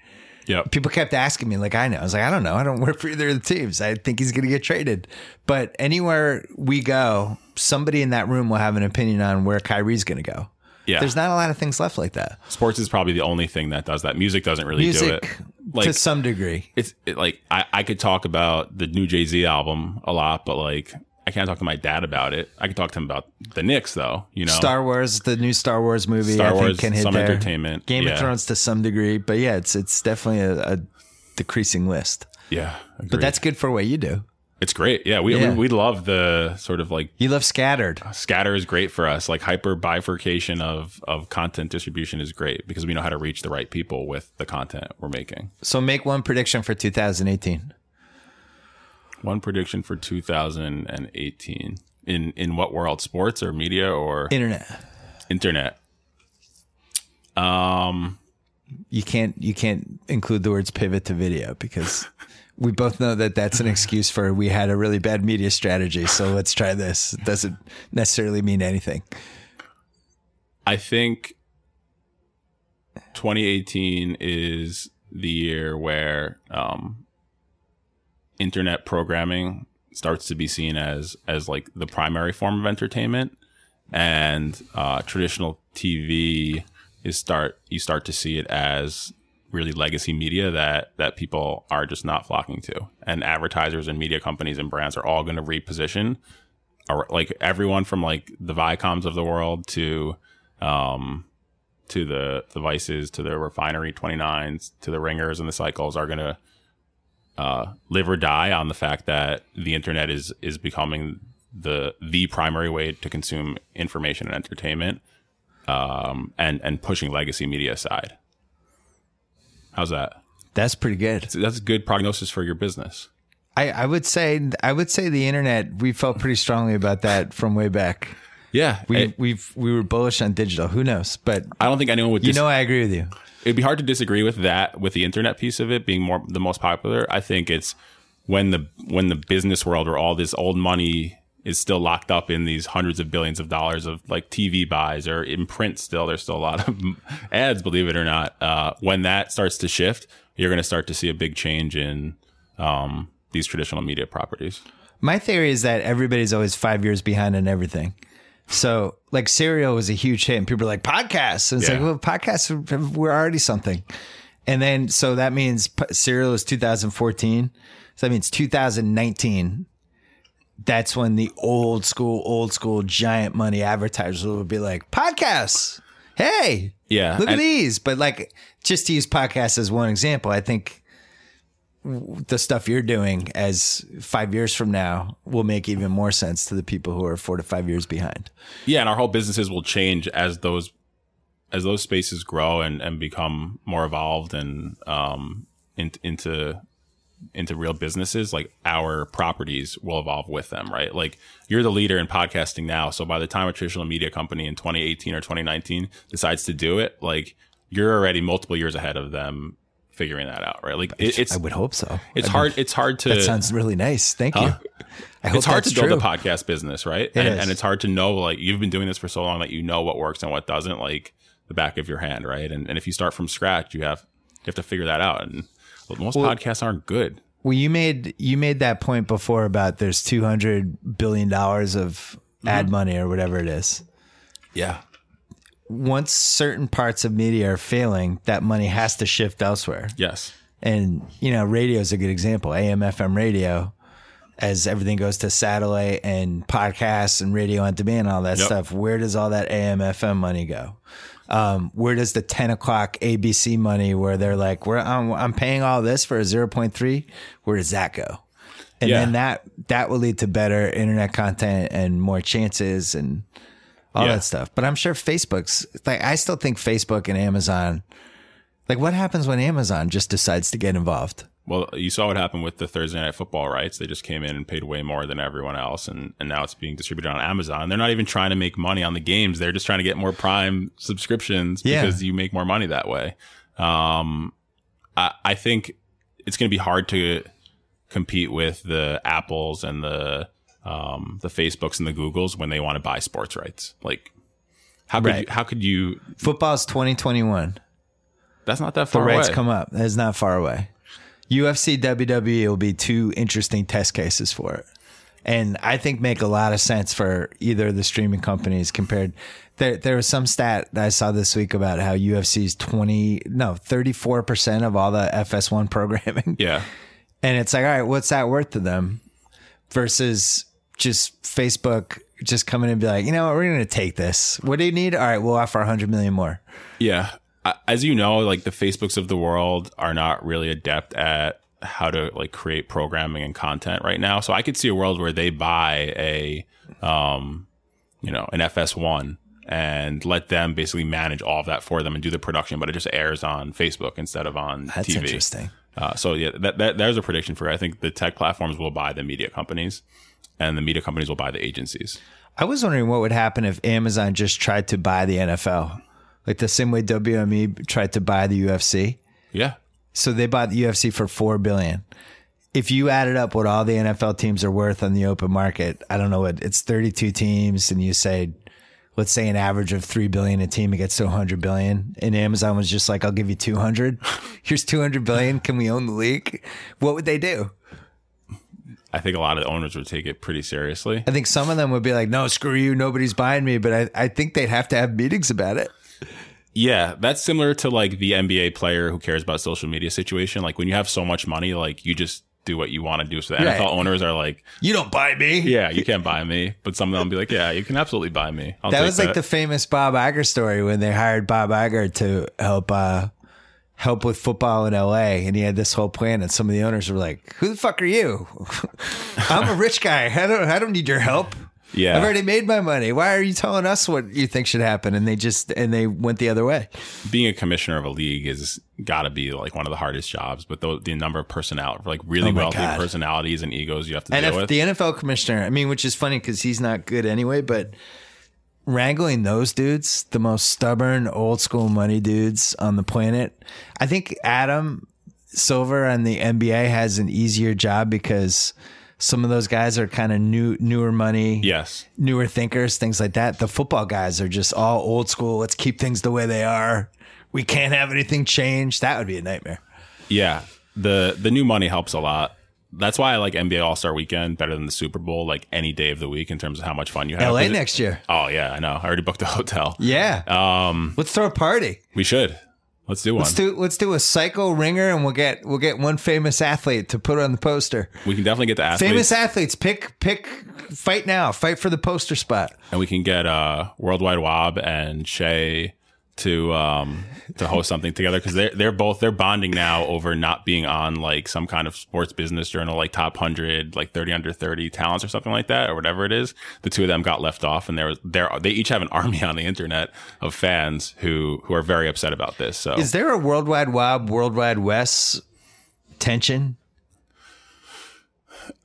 Yep. people kept asking me like I know. I was like, I don't know. I don't work for either of the teams. I think he's going to get traded. But anywhere we go, somebody in that room will have an opinion on where Kyrie's going to go. Yeah. There's not a lot of things left like that. Sports is probably the only thing that does that. Music doesn't really do Music it. to some degree. it's it, like I, I could talk about the new Jay Z album a lot, but like I can't talk to my dad about it. I can talk to him about the Knicks though. You know, Star Wars, the new Star Wars movie, Star I think Wars, can hit some there. entertainment. Game Yeah. of Thrones to some degree, but yeah, it's it's definitely a, a decreasing list. Yeah, But that's good for what you do. it's great. Yeah, we, Yeah. we we love the sort of like You love scattered. Uh, scatter is great for us. Like hyper bifurcation of of content distribution is great because we know how to reach the right people with the content we're making. So make one prediction for 2018. One prediction for 2018 in in what world? Sports or media or Internet. internet? Um, you can't you can't include the words pivot to video because we both know that that's an excuse for we had a really bad media strategy so let's try this it doesn't necessarily mean anything I think 2018 is the year where um, internet programming starts to be seen as as like the primary form of entertainment, and uh, traditional TV is start you start to see it as really legacy media that that people are just not flocking to, and advertisers and media companies and brands are all going to reposition, or like everyone from like the Viacoms of the world to um, to the the vices, to the refinery 29s, to the ringers and the cycles are going to uh, live or die on the fact that the internet is is becoming the the primary way to consume information and entertainment, um, and and pushing legacy media aside. How's that? that's pretty good that's a good prognosis for your business. I, I would say I would say the internet we felt pretty strongly about that from way back Yeah, we we've we were bullish on digital who knows but I don't think anyone would. you know I agree with you it'd be hard to disagree with that with the internet piece of it being more the most popular. I think it's when the when the business world where all this old money is still locked up in these hundreds of billions of dollars of like tv buys or in print still there's still a lot of ads believe it or not. Uh, when that starts to shift you're going to start to see a big change in um, these traditional media properties. My theory is that everybody's always five years behind on everything. So, like, Serial was a huge hit, and people are like, podcasts. And it's Yeah. like, well, podcasts, we're already something. And then, so that means Serial is 2014. So that means 2019. That's when the old school, old school giant money advertisers will be like, podcasts. Hey, yeah look at these. But like, just to use podcasts as one example, I think the stuff you're doing as five years from now will make even more sense to the people who are four to five years behind. yeah and our whole businesses will change as those as those spaces grow and and become more evolved and um in, into into real businesses like our properties will evolve with them right like you're the leader in podcasting now so by the time a traditional media company in 2018 or 2019 decides to do it like you're already multiple years ahead of them figuring that out right like it, it's I would hope so. it's I hard mean, it's hard to that sounds really nice. Thank you. I hope it's hard to build true. a podcast business, right? and, and it's hard to know like you've been doing this for so long that you know what works and what doesn't, like the back of your hand, right? And and if you start from scratch, you have you have to figure that out. And most podcasts aren't good. Well, you made you made that point before about there's two hundred billion dollars of Mm-hmm. ad money or whatever it is. Yeah. Once certain parts of media are failing, that money has to shift elsewhere. Yes. And you know, radio is a good example. AM, FM radio as everything goes to satellite and podcasts and radio on demand, and all that Yep. stuff, where does all that AM FM money go? Um, where does the 10 o'clock ABC money where they're like, we're, I'm, I'm paying all this for a 0.3. Where does that go? And Yeah. then that, that will lead to better internet content and more chances and all Yeah. that stuff. But I'm sure Facebook's like, I still think Facebook and Amazon, like what happens when Amazon just decides to get involved? Well, you saw what happened with the Thursday night football rights. They just came in and paid way more than everyone else, and, and now it's being distributed on Amazon. They're not even trying to make money on the games. They're just trying to get more Prime subscriptions Yeah. because you make more money that way. Um, I, I think it's going to be hard to compete with the Apples and the um, the Facebooks and the Googles when they want to buy sports rights. Like, how could Right. you, how could you? Football's 2021. That's not that far. The rights away. come up. That's not far away. UFC, WWE will be two interesting test cases for it. And I think make a lot of sense for either of the streaming companies compared. There, there was some stat that I saw this week about how UFC's 20, no, 34% of all the FS1 programming. yeah, And it's like, all right, what's that worth to them versus just Facebook just coming in and be like, you know what, we're going to take this. What do you need? All right, we'll offer 100 million more. Yeah. As you know, like the Facebooks of the world are not really adept at how to like create programming and content right now. So I could see a world where they buy a, um, you know, an FS1 and let them basically manage all of that for them and do the production, but it just airs on Facebook instead of on That's TV. interesting. Uh, so yeah, that, that there's a prediction for it. I think the tech platforms will buy the media companies, and the media companies will buy the agencies. I was wondering what would happen if Amazon just tried to buy the NFL, like the same way WME tried to buy the UFC. Yeah, So they bought the UFC for four billion. If you added up what all the NFL teams are worth on the open market, I don't know what it's thirty-two teams, and you say, let's say an average of three billion a team, it gets to hundred billion. And Amazon was just like, I'll give you two hundred. Here's two hundred billion. Can we own the league? What would they do? I think a lot of the owners would take it pretty seriously. I think some of them would be like, no, screw you, nobody's buying me. But I, I think they'd have to have meetings about it. Yeah, that's similar to like the NBA player who cares about social media situation. Like when you have so much money, like you just do what you want to do. So the Right. NFL owners are like, You don't buy me. yeah, you can't buy me. But some of them will be like, yeah, you can absolutely buy me. I'll That was like the famous Bob Iger story when they hired Bob Iger to help uh, help with football in LA, and he had this whole plan, and some of the owners were like, "Who the fuck are you? I'm a rich guy. I don't I don't need your help. yeah. I've already made my money. Why are you telling us what you think should happen?" And they just and they went the other way. Being a commissioner of a league is got to be like one of the hardest jobs. But the, the number of personality, like really Oh wealthy God. personalities and egos you have to And deal if with. the NFL commissioner, I mean, which is funny because he's not good anyway, but wrangling those dudes, the most stubborn, old school money dudes on the planet, I think Adam Silver and the NBA has an easier job because some of those guys are kind of new, newer money, yes. newer thinkers, things like that. The football guys are just all old school. Let's keep things the way they are. We can't have anything change. That would be a nightmare. Yeah. The the new money helps a lot. That's why I like NBA All Star Weekend better than the Super Bowl, like any day of the week in terms of how much fun you have. LA next year. Oh yeah, I know. I already booked a hotel. Yeah. Um, Let's throw a party. we should. Let's do one. Let's do let's do a psycho ringer, and we'll get we'll get one famous athlete to put on the poster. we can definitely get the athletes, Famous athletes, pick pick fight now, fight for the poster spot. and we can get uh, Worldwide Wob and Shay to um to host something together because they're they're both they're bonding now over not being on like some kind of sports business journal like top hundred like thirty under thirty talents or something like that or whatever it is. The two of them got left off, and they're they're they each have an army on the internet of fans who who are very upset about this. So Is there a worldwide Wob, worldwide Wes tension?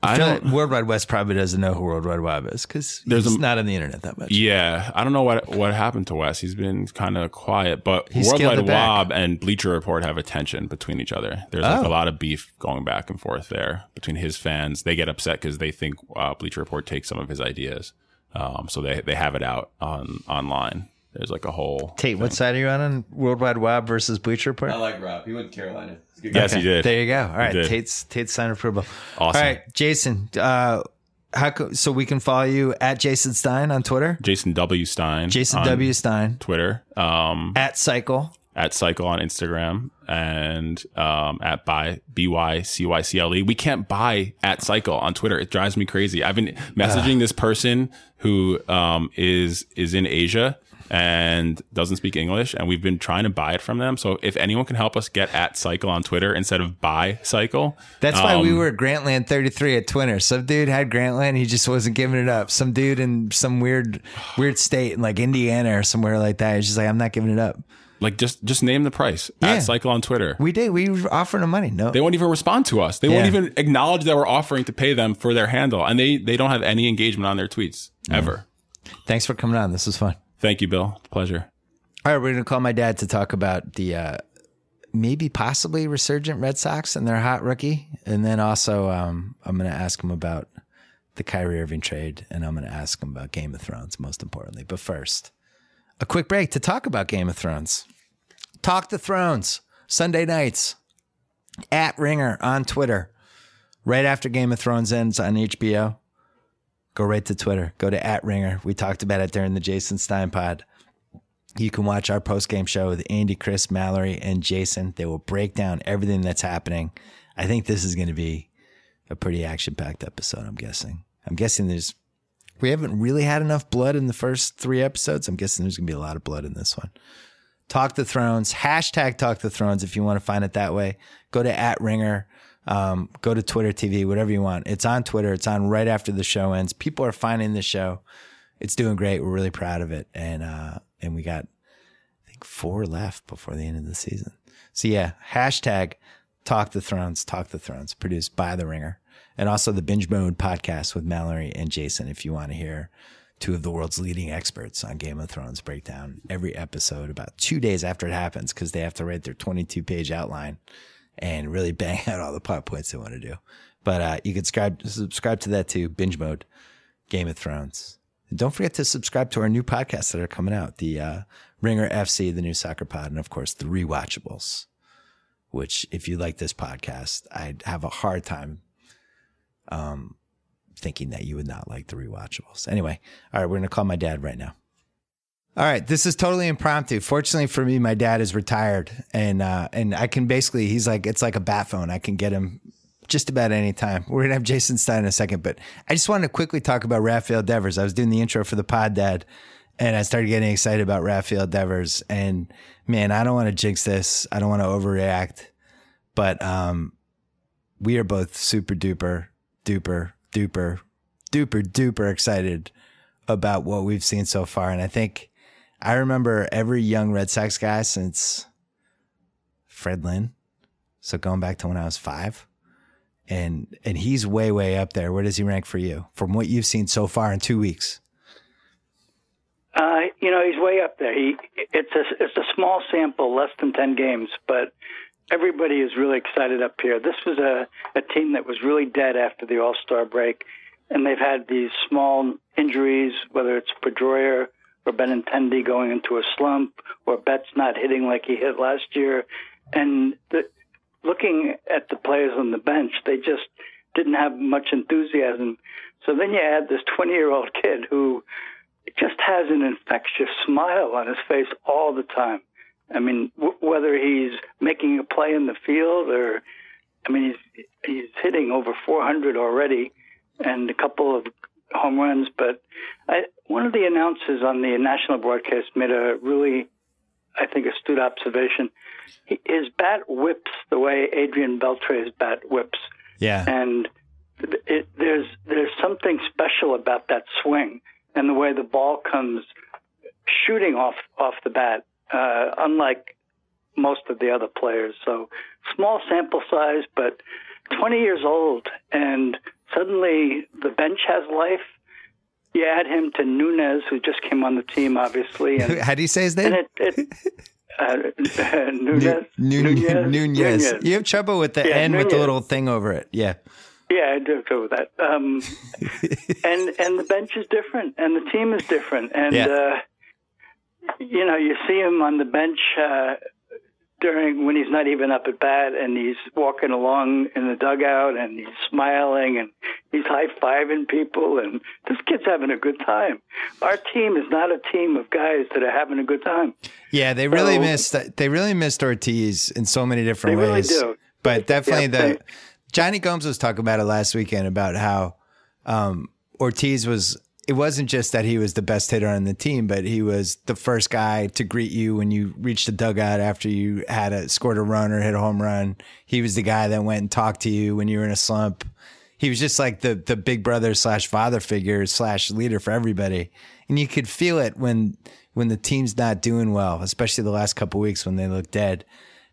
I feel don't. like Worldwide Wes probably doesn't know who World Wide Wob is because he's a- not on the internet that much. Yeah, I don't know what what happened to Wes. He's been kind of quiet, but He it back. Wob and Bleacher Report have a tension between each other. There's like Oh. a lot of beef going back and forth there between his fans. They get upset because they think uh, Bleacher Report takes some of his ideas, um, so they they have it out on online. There's like a whole Tate, what side are you on on Worldwide Wob versus Bleacher Report? I like Rob. He went to Carolina. He's a good Yes, guy. he did. There you go. All right, did. Tate's Tate's sign approval. Awesome. All right, Jason. Uh, how co- so we can follow you at Jason Stein on Twitter, Jason W Stein, Jason W Stein Twitter, um, at Cycle. at Cycle on Instagram and um, at by B Y C Y C L E. We can't buy at Cycle on Twitter. It drives me crazy. I've been messaging this person who um, is is in Asia and doesn't speak English, and we've been trying to buy it from them. So if anyone can help us get at Cycle on Twitter instead of buy Cycle, That's why we um, were Grantland 33 at Twitter. Some dude had Grantland, he just wasn't giving it up. Some dude in some weird, weird state in like Indiana or somewhere like that. He's just like, I'm not giving it up. like just just name the price Yeah. at Cycle on Twitter. We did. We were offering him money. No, They won't even respond to us. They won't even acknowledge that we're offering to pay them for their handle, and they they don't have any engagement on their tweets ever. thanks for coming on. This was fun. Thank you, Bill. Pleasure. All right, we're going to call my dad to talk about the uh, maybe possibly resurgent Red Sox and their hot rookie, and then also um, I'm going to ask him about the Kyrie Irving trade, and I'm going to ask him about Game of Thrones, most importantly. But first, a quick break to talk about Game of Thrones. Talk the Thrones Sunday nights at Ringer on Twitter. Right after Game of Thrones ends on HBO, go right to Twitter. Go to at Ringer. We talked about it during the Jason Stein pod. You can watch our post game show with Andy, Chris, Mallory, and Jason. They will break down everything that's happening. I think this is going to be a pretty action packed episode. I'm guessing. I'm guessing there's we haven't really had enough blood in the first three episodes. I'm guessing there's going to be a lot of blood in this one. Talk the Thrones, hashtag Talk the Thrones if you want to find it that way. Go to at Ringer, um, go to Twitter TV, whatever you want. It's on Twitter. It's on right after the show ends. People are finding the show. It's doing great. We're really proud of it, and uh, and we got I think four left before the end of the season. So yeah, hashtag Talk the Thrones, Talk the Thrones, produced by The Ringer, and also the Binge Mode podcast with Mallory and Jason. If you want to hear two of the world's leading experts on Game of Thrones break down every episode about two days after it happens because they have to write their 22 page outline and really bang out all the plot points they want to do. But uh, you can subscribe subscribe to that too. Binge Mode, Game of Thrones. And don't forget to subscribe to our new podcasts that are coming out. The uh, Ringer FC, the new soccer pod, and of course the Rewatchables. Which, if you like this podcast, I'd have a hard time um, thinking that you would not like the Rewatchables. Anyway, all right, we're gonna call my dad right now. All right, this is totally impromptu. Fortunately for me, my dad is retired, and uh, and I can basically he's like it's like a bat phone. I can get him just about any time. We're gonna have Jason Stein in a second, but I just wanted to quickly talk about Rafael Devers. I was doing the intro for the pod, Dad, and I started getting excited about Rafael Devers. And man, I don't want to jinx this. I don't want to overreact, but um, we are both super duper duper duper duper duper excited about what we've seen so far. And I think I remember every young Red Sox guy since Fred Lynn. So going back to when I was five. And and he's way, way up there. Where does he rank for you from what you've seen so far in two weeks? Uh, you know, he's way up there. He, it's a it's a small sample, less than ten games, but everybody is really excited up here. This was a a team that was really dead after the All Star break, and they've had these small injuries, whether it's Pedroia or Benintendi going into a slump, or Betts not hitting like he hit last year, and the, looking at the players on the bench, they just didn't have much enthusiasm. So then you add this 20 year old kid who just has an infectious smile on his face all the time. I mean, w- whether he's making a play in the field or, I mean, he's he's hitting over 400 already, and a couple of home runs. But I, one of the announcers on the national broadcast made a really, I think, astute observation. His bat whips the way Adrian Beltre's bat whips, Yeah. and it, there's there's something special about that swing and the way the ball comes shooting off off the bat, uh, unlike most of the other players. So small sample size, but 20 years old, and suddenly the bench has life. You add him to Nunez, who just came on the team, obviously, and, How do you say his name? and it, it uh, Nunez, Nu- Nu- Nunez, Nunez. You have trouble with the Yeah, N with the little thing over it. Yeah. Yeah, I do go with that. Um, and and the bench is different, and the team is different, and Yeah. uh, you know you see him on the bench uh, during when he's not even up at bat and he's walking along in the dugout and he's smiling and he's high fiving people and this kid's having a good time. Our team is not a team of guys that are having a good time. Yeah, they really So- missed they really missed Ortiz in so many different They really ways. do. But definitely Yeah, the they- Jonny Gomes was talking about it last weekend about how um, Ortiz was. It wasn't just that he was the best hitter on the team, but he was the first guy to greet you when you reached the dugout after you had a scored a run or hit a home run. He was the guy that went and talked to you when you were in a slump. He was just like the the big brother slash father figure slash leader for everybody, and you could feel it when when the team's not doing well, especially the last couple weeks when they look dead.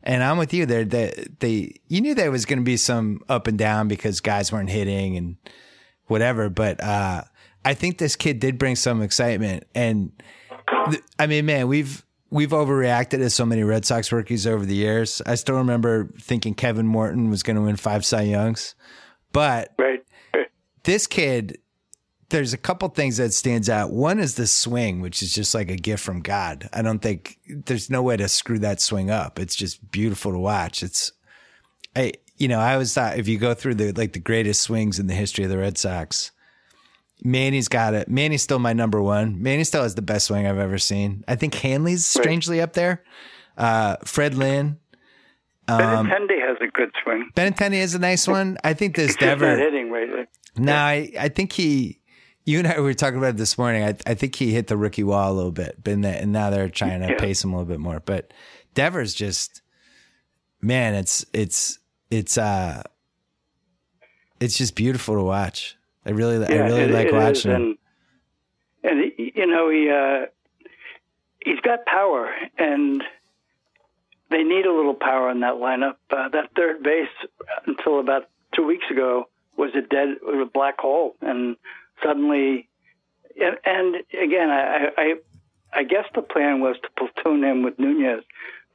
And I'm with you there. They, they, you knew there was going to be some up and down because guys weren't hitting and whatever. But uh, I think this kid did bring some excitement. And th- I mean, man, we've we've overreacted as so many Red Sox rookies over the years. I still remember thinking Kevin Morton was going to win five Cy Youngs, but Right. this kid there's a couple things that stands out one is the swing which is just like a gift from god i don't think there's no way to screw that swing up it's just beautiful to watch it's i you know i always thought if you go through the like the greatest swings in the history of the red sox manny's got it manny's still my number one manny still has the best swing i've ever seen i think hanley's strangely up there uh fred lynn Um, Benintendi has a good swing. benintendi is a nice one i think this dever hitting lately. no, I, I think he, you and I were talking about it this morning. I, I think he hit the rookie wall a little bit, but and now they're trying to Yeah. pace him a little bit more. But Devers just, man, it's it's it's uh, it's just beautiful to watch. I really I really it- like it is, watching him. And, and you know he uh, he's got power, and they need a little power in that lineup. Uh, that third base until about two weeks ago was a dead was a black hole, and suddenly, and, and again, I, I I guess the plan was to platoon him with Nunez.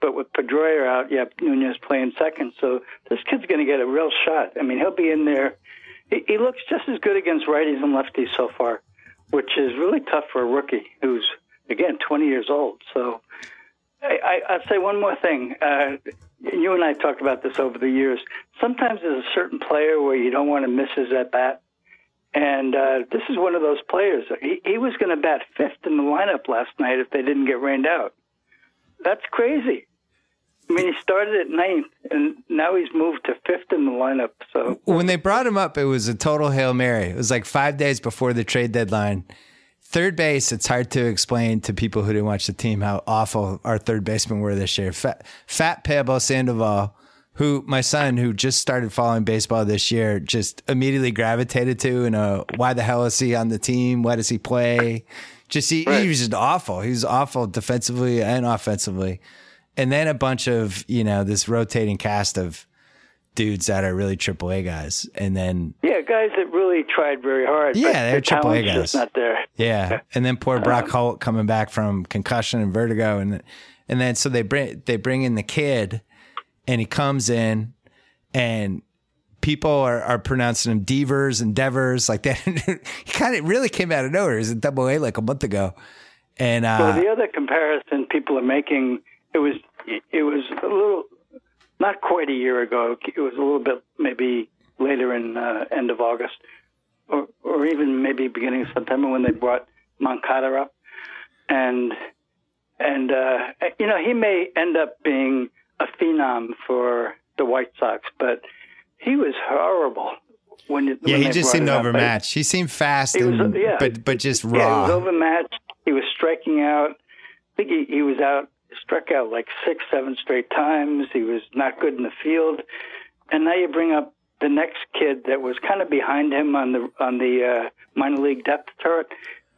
But with Pedroia out, yeah, Nunez playing second. So this kid's going to get a real shot. I mean, he'll be in there. He, looks just as good against righties and lefties so far, which is really tough for a rookie who's, again, 20 years old. So I, I, I'll say one more thing. Uh, you and I talked about this over the years. Sometimes there's a certain player where you don't want to miss his at bat. And uh, this is one of those players. He, he was going to bat fifth in the lineup last night if they didn't get rained out. That's crazy. I mean, he started at ninth, and now he's moved to fifth in the lineup. So when they brought him up, it was a total hail mary. It was like five days before the trade deadline. Third base, it's hard to explain to people who didn't watch the team how awful our third basemen were this year. Fat, Fat Pablo Sandoval, who my son, who just started following baseball this year, just immediately gravitated to. And uh, why the hell is he on the team? Why does he play? Just he, he was just awful. He was awful defensively and offensively. And then a bunch of you know this rotating cast of dudes that are really AAA guys, and then yeah, guys that really tried very hard. Yeah, they're their AAA guys. just not there. Yeah, and then poor Brock Holt coming back from concussion and vertigo, and and then so they bring they bring in the kid, and he comes in, and people are, are pronouncing him Devers and Devers like that. he kind of really came out of nowhere. He was in Double A like a month ago, and uh, Well, the other comparison people are making it was it was a little not quite a year ago. It was a little bit maybe later in uh, end of August, or or even maybe beginning of September when they brought Moncada up, and and uh, you know he may end up being a phenom for the White Sox, but he was horrible when yeah, when he just seemed overmatched. He seemed fast, He was, and, yeah. but but just raw. Yeah, he was overmatched. He was striking out. I think he, he was out, struck out like six, seven straight times. He was not good in the field. And now you bring up the next kid that was kind of behind him on the on the uh, minor league depth chart.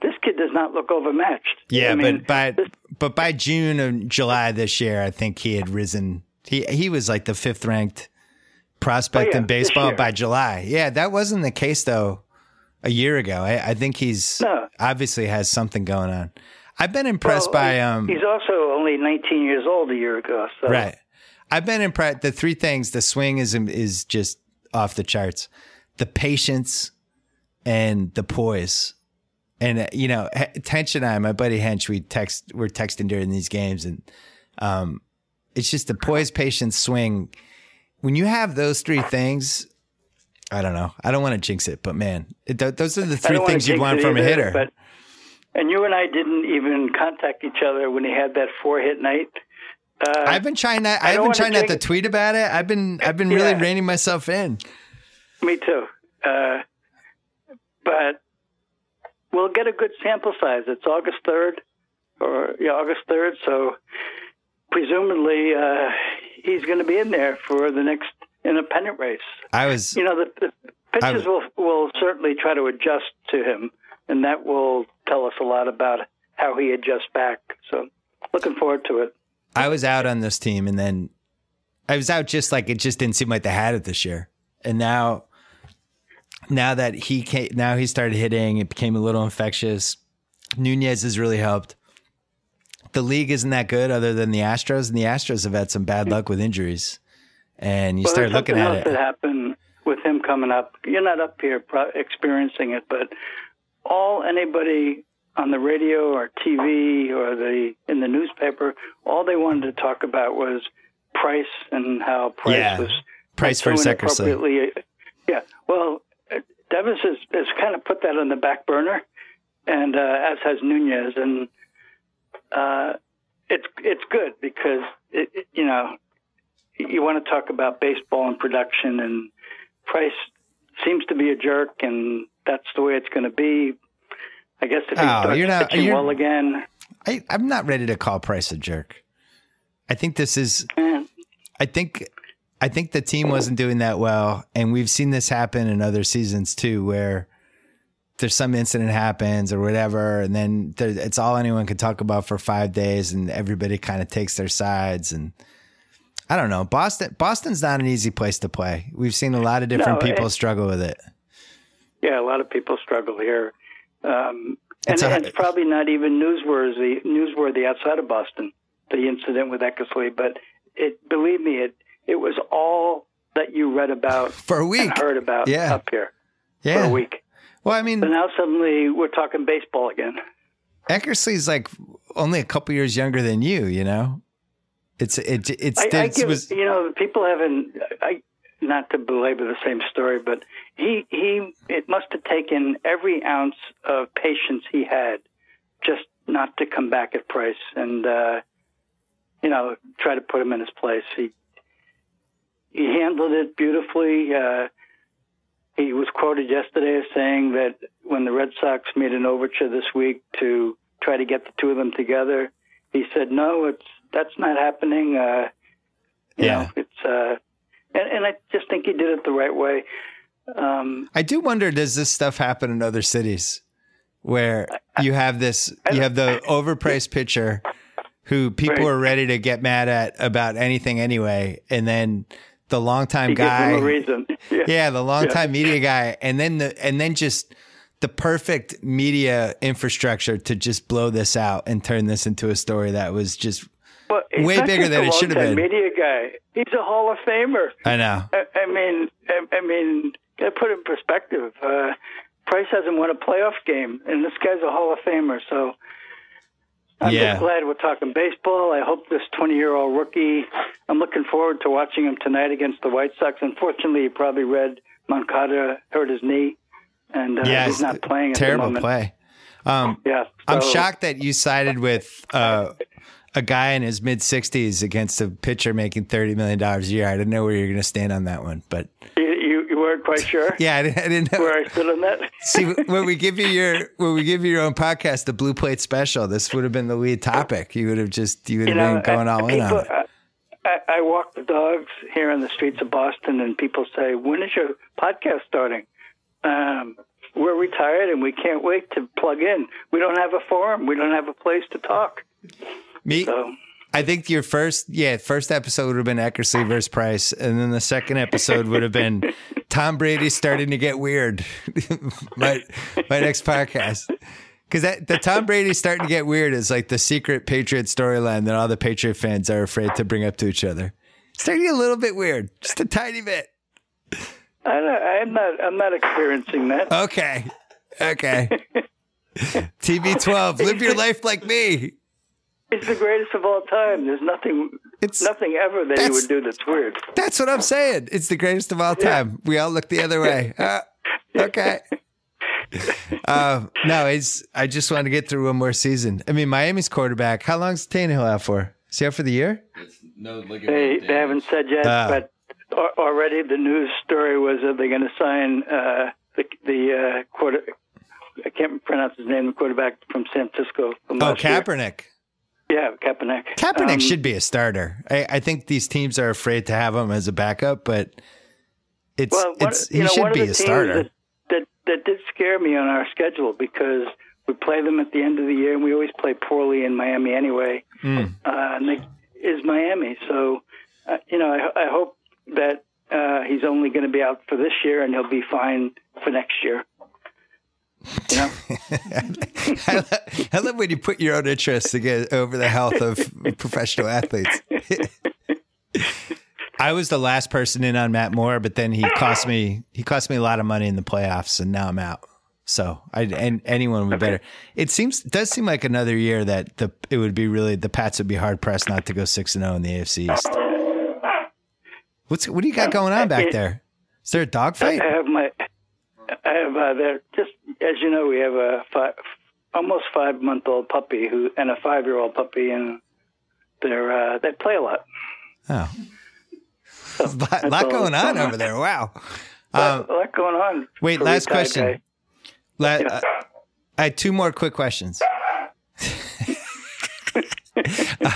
This kid does not look overmatched. Yeah, I mean, but by this- but by June and July this year, I think he had risen. He he was like the fifth ranked prospect Oh, yeah, in baseball by July. Yeah, that wasn't the case though. A year ago, I, I think he's No. obviously has something going on. I've been impressed well, by um He's also only 19 years old a year ago. So right. I've been impressed. The three things: the swing is is just off the charts. The patience and the poise. And uh, you know, H- Tench and I, my buddy Hench, we text, we're texting during these games, and um, It's just the poise, patience, swing. When you have those three things, I don't know. I don't want to jinx it, but man, it, th- those are the three things you jinx want it from a hitter. But and you and I didn't even contact each other when he had that four hit night. Uh, I've been trying not. I've been trying not to tweet about it. I've been. I've been really Yeah. reining myself in. Me too. Uh, but we'll get a good sample size. It's August third, or yeah, August third. So presumably uh, he's going to be in there for the next in a pennant race. I was. You know, the, the pitchers I- will will certainly try to adjust to him, and that will tell us a lot about how he adjusts back. So looking forward to it. I was out on this team, and then I was out just like it just didn't seem like they had it this year. And now, now that he came, now he started hitting, it became a little infectious. Nunez has really helped. The league isn't that good, other than the Astros, and the Astros have had some bad luck with injuries. And you Well, start looking at else it. that happened with him coming up. You're not up here experiencing it, but all anybody on the radio or TV or the in the newspaper, all they wanted to talk about was price and how price Yeah. was Price versus. Yeah, well, Devers has, has kind of put that on the back burner, and uh, as has Nunez, and uh, it's it's good because it, it, you know you want to talk about baseball and production, and Price seems to be a jerk, and that's the way it's going to be. I guess if he Oh, starts pitching well again, I, I'm not ready to call Price a jerk. I think this is I think I think the team wasn't doing that well, and we've seen this happen in other seasons too, where there's some incident happens or whatever, and then there, it's all anyone can talk about for five days, and everybody kind of takes their sides. And I don't know, Boston. Boston's not an easy place to play. We've seen a lot of different No, people it- struggle with it. Yeah, a lot of people struggle here, um, It's and a- it's probably not even newsworthy newsworthy outside of Boston. The incident with Eckersley, but it believe me, it it was all that you read about For a week, and heard about Yeah. up here yeah. for a week. Well, I But mean, now suddenly we're talking baseball again. Eckersley's like only a couple years younger than you. You know, it's it it's I, I it give, was you know, people haven't. I not to belabor the same story, but he he it must have taken every ounce of patience he had just not to come back at Price and uh, you know try to put him in his place. He he handled it beautifully. Uh, he was quoted yesterday as saying that when the Red Sox made an overture this week to try to get the two of them together, he said, "No, it's that's not happening." Uh, you Yeah. know, it's uh, and, and I just think he did it the right way. Um, I do wonder does this stuff happen in other cities where you have this you have the overpriced pitcher who people Right. are ready to get mad at about anything anyway and then the longtime he guy. Yeah. yeah the longtime media guy and then the and then just the perfect media infrastructure to just blow this out and turn this into a story that was just He's way bigger than it should have been. Media guy. He's a Hall of Famer. I know I, I mean, I, I mean, to put it in perspective, uh, Price hasn't won a playoff game, and this guy's a Hall of Famer. So I'm Yeah. just glad we're talking baseball. I hope this 20 year old rookie. I'm looking forward to watching him tonight against the White Sox. Unfortunately, he probably read Moncada hurt his knee, and uh, yeah he's not playing. At terrible the moment. play um Yeah, I'm shocked that you sided with uh, a guy in his mid 60s against a pitcher making $30 million a year. I didn't know where you were going to stand on that one, but You, you, you weren't quite sure yeah, I didn't, I didn't know. where I stood on that. See, when we give you your when we give you your own podcast, the Blue Plate Special, this would have been the lead topic. You would have just you would you have know, been going all in people, on it. I, I walk the dogs here in the streets of Boston, and people say, "When is your podcast starting?" Um, we're retired, and we can't wait to plug in. We don't have a forum. We don't have a place to talk. Me, So I think your first yeah first episode would have been Eckersley versus Price, and then the second episode would have been Tom Brady starting to get weird. my my next podcast. Because that the Tom Brady starting to get weird is like the secret Patriot storyline that all the Patriot fans are afraid to bring up to each other. Starting to get a little bit weird, just a tiny bit. I don't, I'm not. I'm not experiencing that. Okay. Okay. TB12, live your life like me. He's the greatest of all time. There's nothing, It's nothing ever that he would do that's weird. that's what I'm saying. It's the greatest of all time. We all look the other way. Uh, okay. Uh, no, it's. I just want to get through one more season. I mean, Miami's quarterback. How long's Tannehill out for? Is he out for the year? It's no ligament They they haven't said yet, Ah. but already the news story was that they're going to sign uh, the the uh, quarter. I can't pronounce his name. The quarterback from San Francisco. From Oh, last year. Yeah, Kaepernick. Kaepernick Um, should be a starter. I, I think these teams are afraid to have him as a backup, but it's Well, one, it's he know, should be a starter. That, that that did scare me on our schedule because we play them at the end of the year, and we always play poorly in Miami anyway. Mm. Uh, and they, is Miami, so uh, you know, I, I hope that uh, he's only going to be out for this year, and he'll be fine for next year. You know, I, love, I love when you put your own interests against, over the health of professional athletes. I was the last person in on Matt Moore, but then he cost me he cost me a lot of money in the playoffs, and now I'm out. So I and anyone would be better. It seems it does seem like another year that the it would be really the Pats would be hard pressed not to go six and zero in the AFC East. What's what do you got going on back there? Is there a dogfight? I have my, I have uh, there. Just as you know, we have a five, almost five month old puppy who and a five year old puppy, and they're uh, they play a lot. Oh, a lot, going on over there. Wow. a lot going on. Wait, last question. La- uh, I had two more quick questions.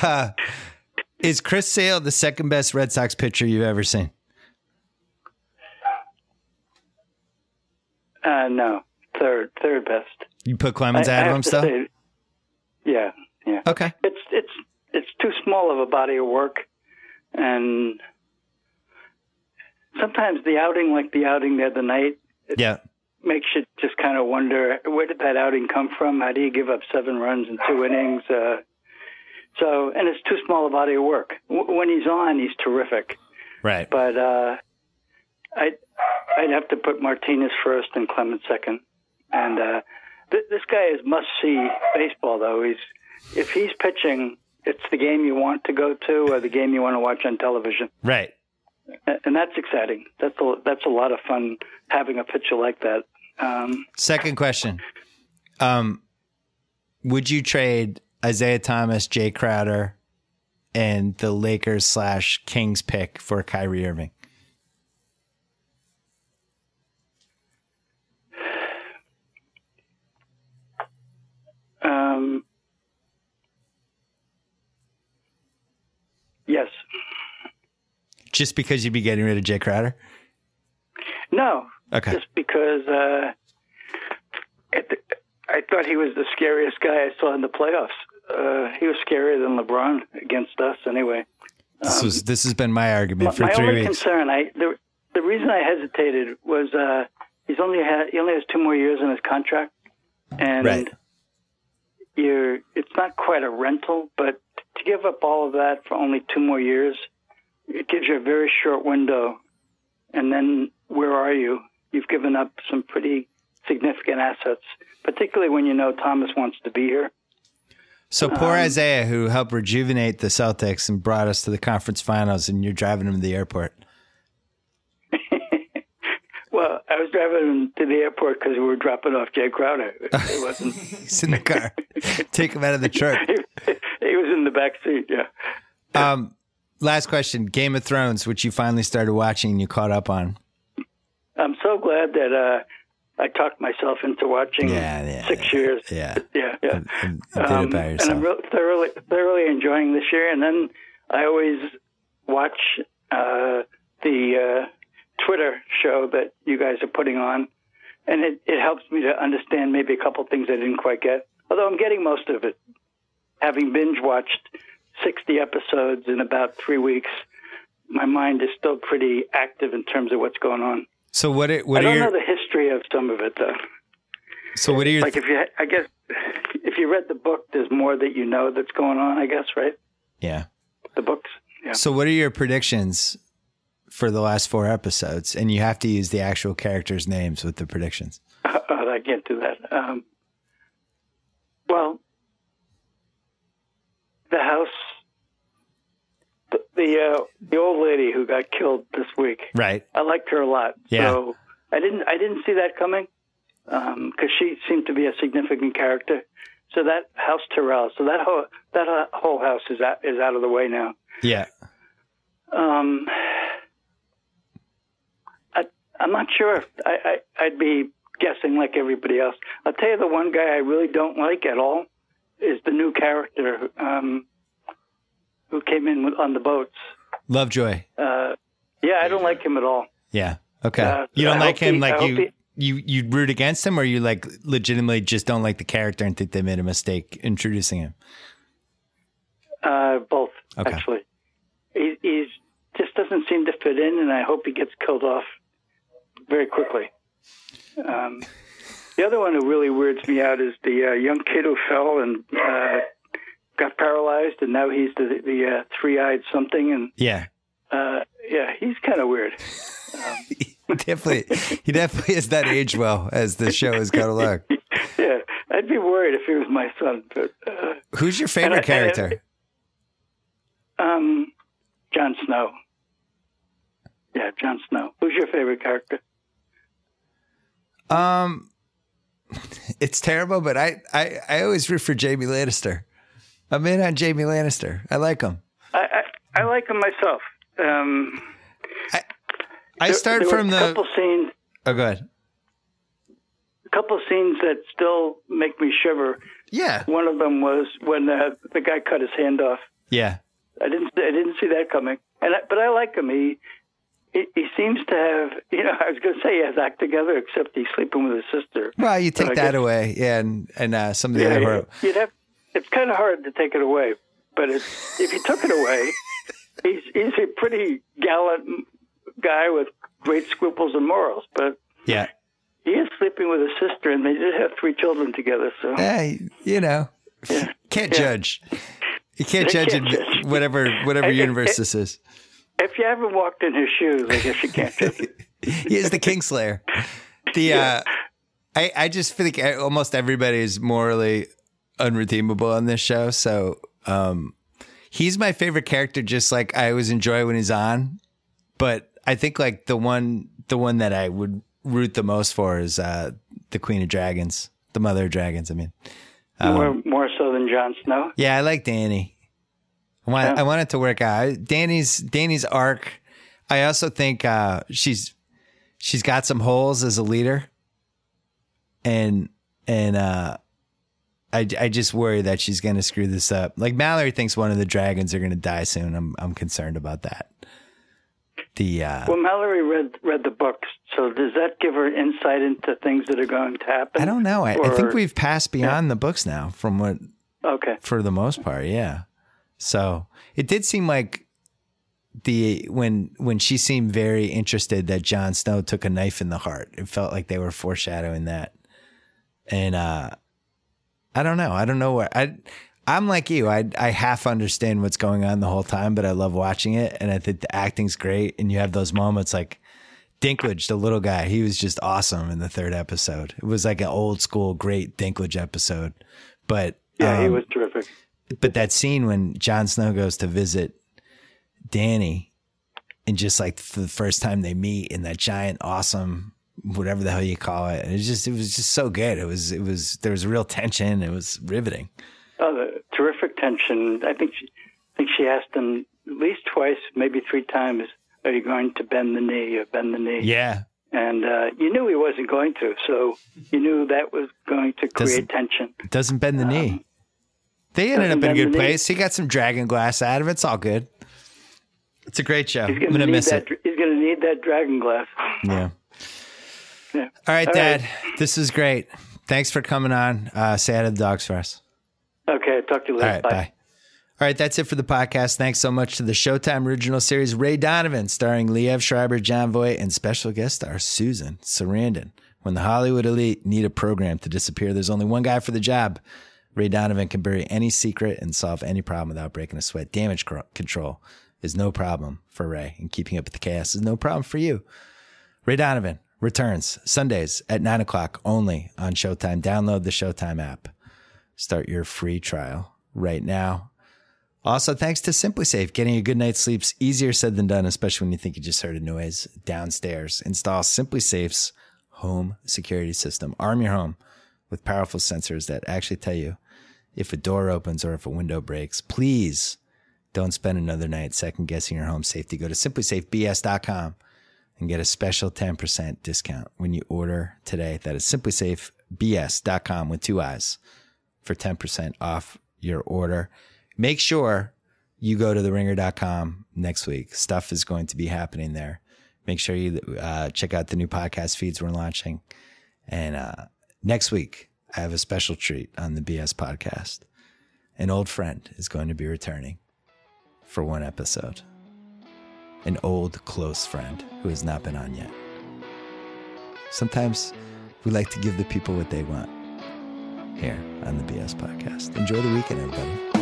uh, is Chris Sale the second best Red Sox pitcher you've ever seen? Uh, no, third, third best. You put Clemens I- I ahead of have him to still? say- yeah, yeah. Okay. It's it's it's too small of a body of work, and sometimes the outing, like the outing the other night, Yeah. makes you just kind of wonder where did that outing come from? How do you give up seven runs in two innings? Uh, so, and it's too small a body of work. W- when he's on, he's terrific, Right. but uh, I I'd have to put Martinez first and Clemens second. And uh, th- this guy is must see baseball though. He's if he's pitching, it's the game you want to go to or the game you want to watch on television, Right. And that's exciting. That's a, that's a lot of fun having a pitcher like that. Um, Second question. Um, would you trade Isaiah Thomas, Jay Crowder, and the Lakers slash Kings pick for Kyrie Irving? Um, yes. Just because you'd be getting rid of Jay Crowder? No. Okay. Just because uh, at the, I thought he was the scariest guy I saw in the playoffs. Uh, he was scarier than LeBron against us, anyway. This was this has been my argument for my three only weeks. concern, I the the reason I hesitated was uh, he's only had he only has two more years in his contract, and Right. you're it's not quite a rental, but to give up all of that for only two more years, it gives you a very short window, and then where are you? You've given up some pretty significant assets, particularly when you know Thomas wants to be here. So poor Um, Isaiah, who helped rejuvenate the Celtics and brought us to the conference finals, and you're driving him to the airport. Well, I was driving to the airport because we were dropping off Jay Crowder. It wasn't. He's in the car. Take him out of the truck. he was in the back seat. Yeah. Um, last question: Game of Thrones, which you finally started watching and you caught up on. I'm so glad that uh, I talked myself into watching Yeah, yeah, six yeah. years. Yeah, Yeah, yeah. and, and Um, and. I'm thoroughly thoroughly enjoying this year. And then I always watch uh, the uh, Twitter show that you guys are putting on, and it, it helps me to understand maybe a couple things I didn't quite get. Although I'm getting most of it, having binge watched 60 episodes in about three weeks. My mind is still pretty active in terms of what's going on. so what? Are, I what are don't your? know the history of some of it though. so what are your? Like if you, I guess, if you read the book, there's more that you know that's going on. I guess, right? yeah. The books. Yeah. So what are your predictions for the last four episodes? And you have to use the actual characters' names with the predictions. Uh, I can't do that. Um, well, the house, the the, uh, the old lady who got killed this week. Right. I liked her a lot. Yeah. So I didn't I didn't see that coming because she seemed to be a significant character. So that house Tyrell, so that whole that uh, whole house is out, is out of the way now. Yeah. Um, I'm not sure. I, I I'd be guessing like everybody else. I'll tell you the one guy I really don't like at all is the new character um, who came in on the boats. Lovejoy. Uh, yeah, I don't like him at all. Yeah. Okay. Uh, you don't I like him he- like you he- you you root against him or you like legitimately just don't like the character and think they made a mistake introducing him. Uh, both, Okay. actually. He he's, just doesn't seem to fit in, and I hope he gets killed off very quickly. Um, the other one who really weirds me out is the uh, young kid who fell and uh, got paralyzed, and now he's the, the uh, three-eyed something, and Yeah. uh, yeah, he's kind of weird. definitely he definitely has that age well as the show has got along. Yeah, I'd be worried if he was my son, but uh, Who's your favorite I- character? um, Jon Snow. Yeah, Jon Snow. Who's your favorite character? Um it's terrible, but I, I, I always root for Jaime Lannister. I'm in on Jaime Lannister. I like him. I, I, I like him myself. Um, I there- start there from the couple scenes, Oh go ahead. a couple scenes that still make me shiver. Yeah. One of them was when uh, the guy cut his hand off. Yeah. I didn't I didn't see that coming. And I, but I like him. He, he seems to have you know I was going to say he has act together except he's sleeping with his sister. Well, you take that guess- away, yeah, and and uh, some of the Yeah, other yeah. you'd have. It's kind of hard to take it away, but it's, if you took it away, he's he's a pretty gallant guy with great scruples and morals. But yeah, he is sleeping with his sister, and they did have three children together. So Hey, you know, can't Yeah. judge. You can't judge can't in judge. whatever whatever universe this is. If you haven't walked in his shoes, I guess you can't it. He is the Kingslayer. The uh, I I just feel like almost everybody is morally unredeemable on this show. So um, he's my favorite character. Just like I always enjoy when he's on, but I think like the one the one that I would root the most for is uh, the Queen of Dragons, the Mother of Dragons. I mean. more more so than Jon Snow. Yeah, I like Dany. I want Yeah. I want it to work out. Dany's Dany's arc. I also think uh, she's she's got some holes as a leader, and and uh, I I just worry that she's going to screw this up. Like Mallory thinks one of the dragons are going to die soon. I'm I'm concerned about that. The uh, Well, Mallory read read the books, so does that give her insight into things that are going to happen? I don't know. I, I think we've passed beyond the books now, from what Okay. for the most part yeah so it did seem like the when when she seemed very interested that Jon Snow took a knife in the heart it felt like they were foreshadowing that and uh I don't know I don't know where I I'm like you I I half understand what's going on the whole time but I love watching it and I think the acting's great and you have those moments like Dinklage, the little guy, he was just awesome in the third episode. It was like an old school, great Dinklage episode. But Yeah, he um, was terrific. But that scene when Jon Snow goes to visit Dany, and just like for the first time they meet in that giant, awesome, whatever the hell you call it, it was just it was just so good. It was it was there was real tension. It was riveting. Oh, the terrific tension. I think she, I think she asked him at least twice, maybe three times, "Are you going to bend the knee or bend the knee?" Yeah, And uh, you knew he wasn't going to, so you knew that was going to Doesn't- create tension. doesn't bend the knee. They ended up in a good place. He got some dragon glass out of it. It's all good. It's a great show. He's I'm going gonna need miss that. it. He's going to need that dragon glass. Yeah. Yeah. All right, All Dad. right. This is great. Thanks for coming on. Uh, say hi to the dogs for us. Okay, talk to you All later. right, bye. All right, that's it for the podcast. Thanks so much to the Showtime original series Ray Donovan, starring Liev Schreiber, Jon Voight, and special guest star Susan Sarandon. When the Hollywood elite need a program to disappear, there's only one guy for the job. Ray Donovan can bury any secret and solve any problem without breaking a sweat. Damage control is no problem for Ray, and keeping up with the chaos is no problem for you. Ray Donovan returns Sundays at 9 o'clock only on Showtime. Download the Showtime app. Start your free trial right now. Also, thanks to SimpliSafe, getting a good night's sleep's easier said than done, especially when you think you just heard a noise downstairs. Install SimpliSafe's home security system. Arm your home with powerful sensors that actually tell you if a door opens or if a window breaks. Please don't spend another night second guessing your home safety. Go to simplisafebs.com and get a special 10% discount when you order today. That is simplisafebs.com with two eyes for 10% off your order. Make sure you go to theringer.com next week. Stuff is going to be happening there. Make sure you uh, check out the new podcast feeds we're launching. And uh, next week, I have a special treat on the BS podcast. An old friend is going to be returning for one episode. An old close friend who has not been on yet. Sometimes we like to give the people what they want here on the BS podcast. Enjoy the weekend, everybody.